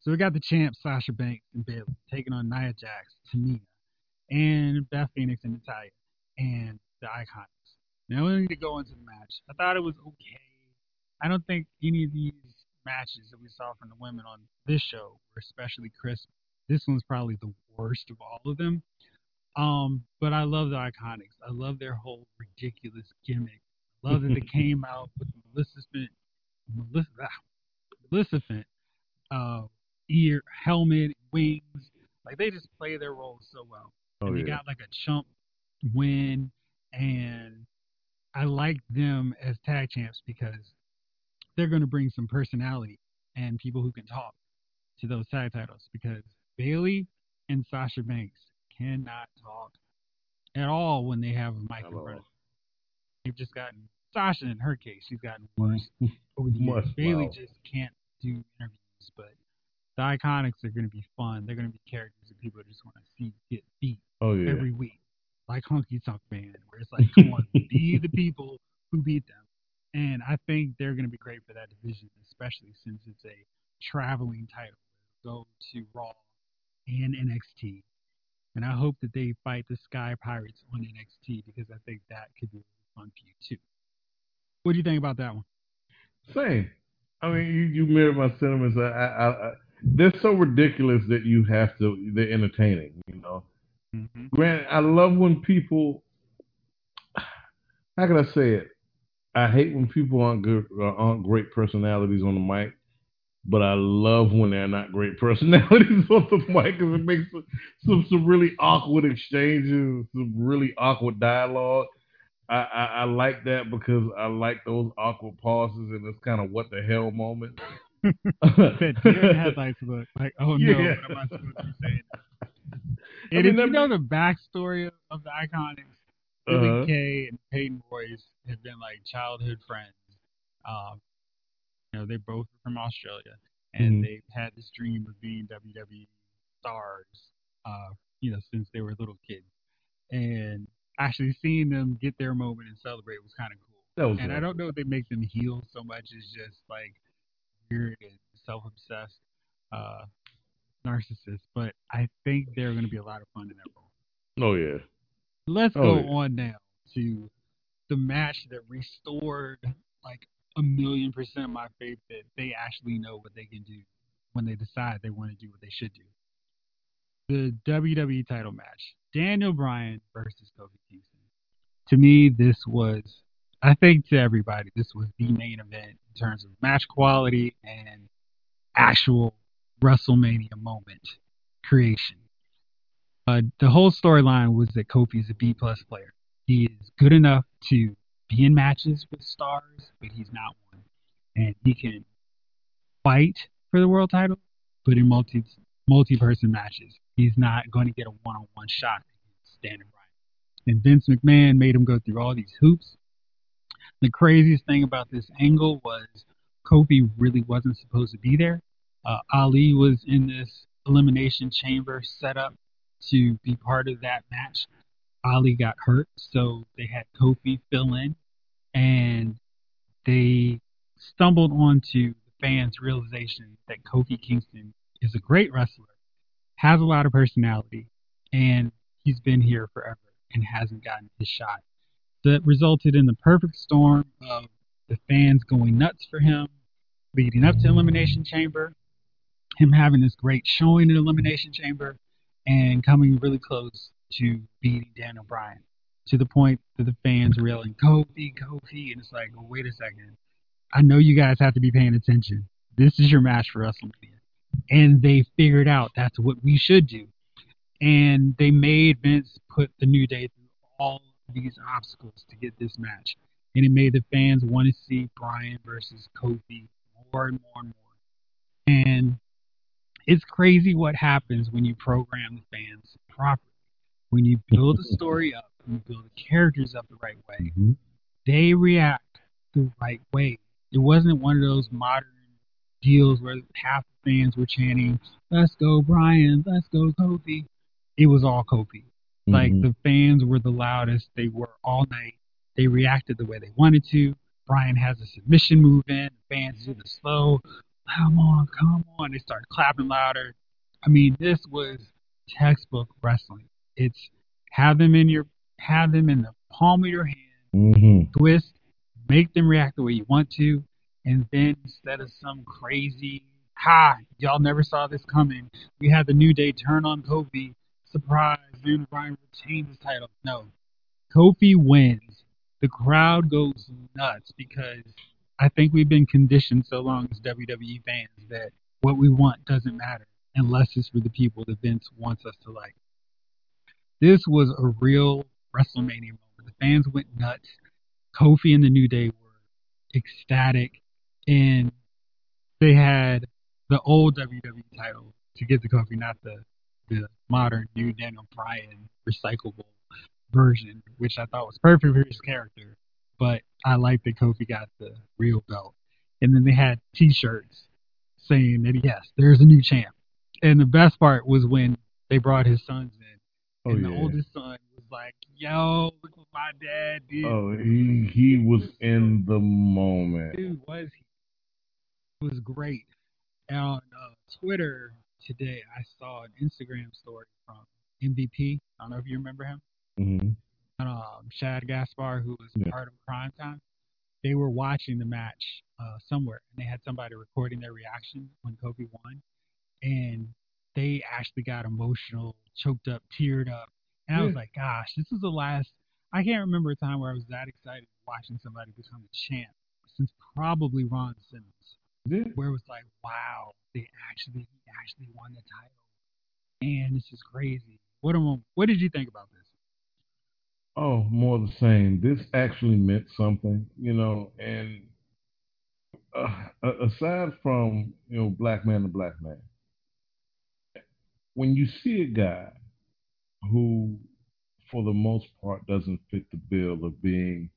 So we got the champs Sasha Banks and Bayley taking on Nia Jax, Tamina, and Beth Phoenix and Natalya, and the Iconics. Now we need to go into the match. I thought it was okay. I don't think any of these matches that we saw from the women on this show were especially crisp. This one's probably the worst of all of them. Um, but I love the Iconics. I love their whole ridiculous gimmick. I love that they came out with the Maleficent, Melissa, ah, Maleficent, uh, ear, helmet, wings. Like they just play their roles so well. Oh, and they yeah. got like a chump win, and I like them as tag champs because they're going to bring some personality and people who can talk to those tag titles. Because Bayley and Sasha Banks cannot talk at all when they have a mic in front of them. They've just gotten Sasha in her case, she's gotten worse over the years. Bayley wow. just can't do interviews, but the Iconics are going to be fun. They're going to be characters that people just want to see get beat Oh yeah. every week, like Honky Tonk Man, where it's like, come on, be the people who beat them. And I think they're going to be great for that division, especially since it's a traveling title. Go to Raw and NXT. And I hope that they fight the Sky Pirates on NXT because I think that could be a fun feud too. What do you think about that one? Same. I mean, you, you mirror my sentiments. I, I, I, they're so ridiculous that you have to. They're entertaining. You know. Mm-hmm. Grant, I love when people. How can I say it? I hate when people aren't good, aren't great personalities on the mic, but I love when they're not great personalities on the mic because it makes some, some some really awkward exchanges, some really awkward dialogue. I, I, I like that because I like those awkward pauses and this kind of what the hell moment. that deer headlights look like, oh no, Yeah. what am I supposed to be saying? I And mean, if you know the backstory of, the Iconics, Billie Uh-huh. Kay and Peyton Royce have been like childhood friends. Um, know, they both are from Australia, and Mhm. they've had this dream of being WWE stars. Uh, you know, since they were little kids, and actually seeing them get their moment and celebrate was kind of cool. And I don't know if they make them heel so much as just like weird and self-obsessed uh, narcissists, but I think they're going to be a lot of fun in that role. Oh yeah. Let's Oh, go yeah. on now to the match that restored like a million percent my faith that they actually know what they can do when they decide they want to do what they should do. The WWE title match. Daniel Bryan versus Kofi Kingston. To me, this was I think to everybody, this was the main event in terms of match quality and actual WrestleMania moment creation. Uh, the whole storyline was that Kofi is a B plus player. He is good enough to be in matches with stars, but he's not one. And he can fight for the world title, but in multi multi person matches, he's not going to get a one on one shot Daniel Bryan. And Vince McMahon made him go through all these hoops. The craziest thing about this angle was Kofi really wasn't supposed to be there. Uh, Ali was in this elimination chamber set up to be part of that match. Ali got hurt, so they had Kofi fill in, and they stumbled onto the fans' realization that Kofi Kingston is a great wrestler, has a lot of personality, and he's been here forever and hasn't gotten his shot. That resulted in the perfect storm of the fans going nuts for him, leading up to Elimination Chamber, him having this great showing in Elimination Chamber and coming really close to beating Daniel Bryan to the point that the fans were yelling, Kofi, Kofi. And it's like, well, wait a second. I know you guys have to be paying attention. This is your match for WrestleMania. And they figured out that's what we should do. And they made Vince put the New Day through all these obstacles to get this match. And it made the fans want to see Bryan versus Kofi more and more and more. And it's crazy what happens when you program the fans properly. When you build a story up, you build the characters up the right way, Mm-hmm. they react the right way. It wasn't one of those modern deals where half the fans were chanting, "Let's go, Bryan! Let's go, Kofi!" It was all Kofi. Like Mhm. the fans were the loudest. They were all night. They reacted the way they wanted to. Bryan has a submission move in. The fans do the slow, come on, come on. They start clapping louder. I mean, this was textbook wrestling. It's have them in your, have them in the palm of your hand Mhm. twist, make them react the way you want to, and then instead of some crazy, ha, y'all never saw this coming, we had the New Day turn on Kofi, surprise, Daniel Bryan retains his title. No. Kofi wins. The crowd goes nuts because I think we've been conditioned so long as WWE fans that what we want doesn't matter unless it's for the people that Vince wants us to like. This was a real WrestleMania moment. The fans went nuts. Kofi and the New Day were ecstatic, and they had the old WWE title to get the Kofi, not the the modern new Daniel Bryan recyclable version, which I thought was perfect for his character. But I like that Kofi got the real belt, and then they had T-shirts saying that yes, there's a new champ. And the best part was when they brought his sons Oh and the yeah. oldest son was like, "Yo, look what my dad did." Oh, he he was in the moment. dude was he? It was great. And on uh, Twitter today, I saw an Instagram story from MVP. I don't know if you remember him. Mm-hmm. And, um, Shad Gaspard, who was Yeah. part of Cryme Tyme. They were watching the match uh, somewhere, and they had somebody recording their reaction when Kofi won, and they actually got emotional, choked up, teared up, and I was like, "Gosh, this is the last." I can't remember a time where I was that excited watching somebody become a champ since probably Ron Simmons Yeah. where it was like, wow, they actually he actually won the title, and this is crazy. What am what did you think about this? Oh, more the same. This actually meant something, you know, and uh, aside from you know black man to black man, when you see a guy who, for the most part, doesn't fit the bill of being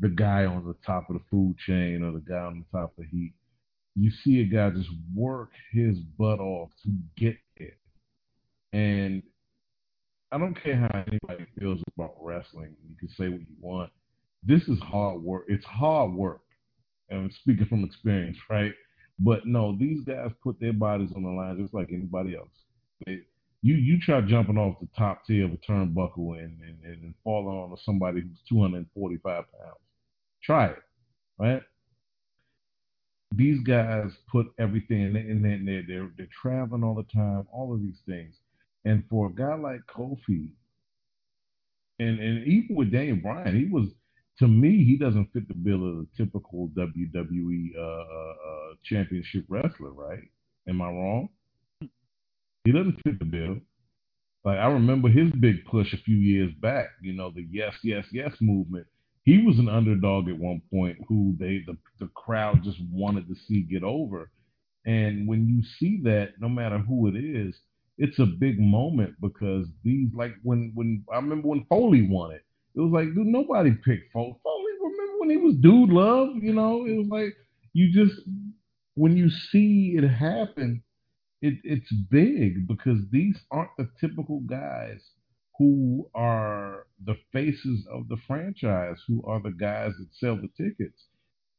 the guy on the top of the food chain or the guy on the top of the heat, you see a guy just work his butt off to get it, and I don't care how anybody feels about wrestling. You can say what you want. This is hard work. It's hard work. And I'm speaking from experience, right? But no, these guys put their bodies on the line just like anybody else. You you try jumping off the top tier of a turnbuckle and, and, and falling onto somebody who's 245 pounds. Try it, right? These guys put everything in, and then they're, they're, they're traveling all the time, all of these things. And for a guy like Kofi, and, and even with Daniel Bryan, he was, to me, he doesn't fit the bill of the typical WWE uh, uh, uh, championship wrestler, right? Am I wrong? He doesn't fit the bill. Like I remember his big push a few years back, you know, the yes, yes, yes movement. He was an underdog at one point who they the, the crowd just wanted to see get over. And when you see that, no matter who it is, it's a big moment because these like when when I remember when Foley won it, it was like dude, nobody picked Foley. Foley, remember when he was Dude Love? You know, it was like you just when you see it happen, it, it's big because these aren't the typical guys who are the faces of the franchise, who are the guys that sell the tickets.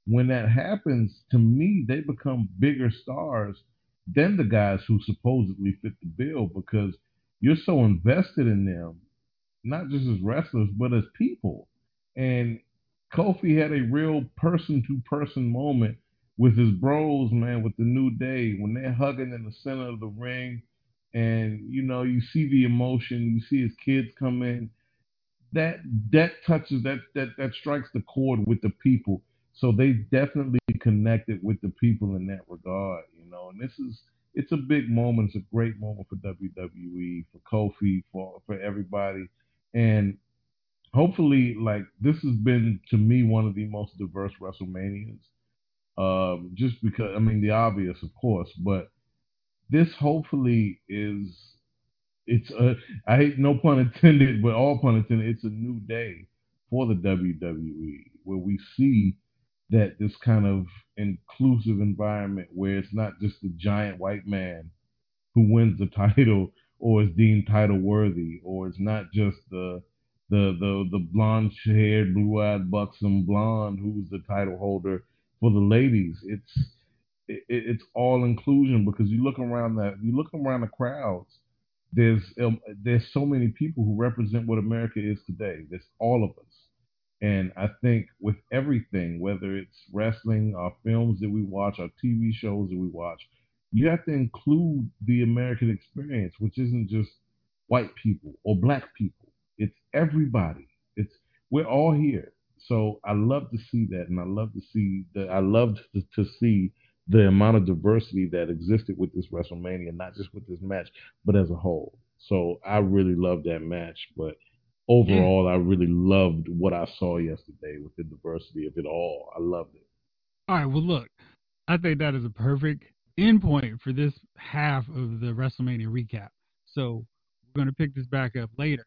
When that happens, to me, they become bigger stars than the guys who supposedly fit the bill because you're so invested in them, not just as wrestlers, but as people. And Kofi had a real person to person moment with his bros, man, with the New Day, when they're hugging in the center of the ring, and you know you see the emotion, you see his kids come in, that that touches that that that strikes the chord with the people. So they definitely connected with the people in that regard, you know. And this is it's a big moment. It's a great moment for WWE, for Kofi, for for everybody, and hopefully, like this has been to me one of the most diverse WrestleManias. Um, just because I mean the obvious, of course, but this hopefully is it's a I hate no pun intended, but all pun intended. It's a new day for the WWE where we see that this kind of inclusive environment where it's not just the giant white man who wins the title or is deemed title worthy, or it's not just the the the the blonde haired, blue eyed, buxom blonde who's the title holder for the ladies. It's it, it's all inclusion because you look around that you look around the crowds. There's um, there's so many people who represent what America is today. There's all of us, and I think with everything, whether it's wrestling, our films that we watch, our TV shows that we watch, you have to include the American experience, which isn't just white people or black people. It's everybody. It's we're all here. So I love to see that, and I love to see that. I love to, to see the amount of diversity that existed with this WrestleMania, not just with this match, but as a whole. So I really loved that match, but overall, I really loved what I saw yesterday with the diversity of it all. I loved it. All right. Well, look, I think that is a perfect endpoint for this half of the WrestleMania recap. So we're going to pick this back up later,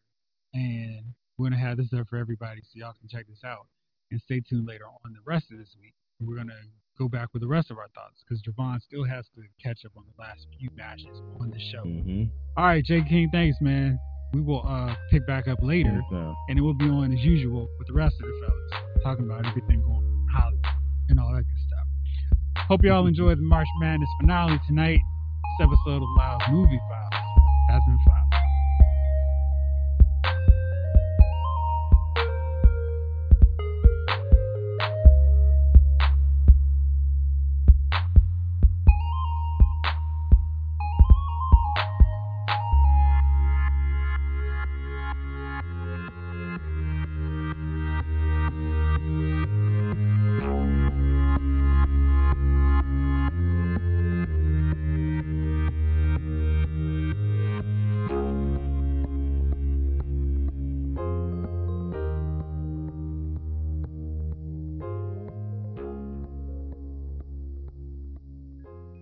and we're going to have this up for everybody so y'all can check this out. And stay tuned later on the rest of this week. We're going to go back with the rest of our thoughts because Jovon still has to catch up on the last few matches on the show. Mm-hmm. All right, Jay King, thanks, man. We will uh, pick back up later, and it will be on as usual with the rest of the fellas, talking about everything going on in Hollywood and all that good stuff. Hope y'all enjoyed the March Madness finale tonight. This episode of Loud Movie Files has been fun.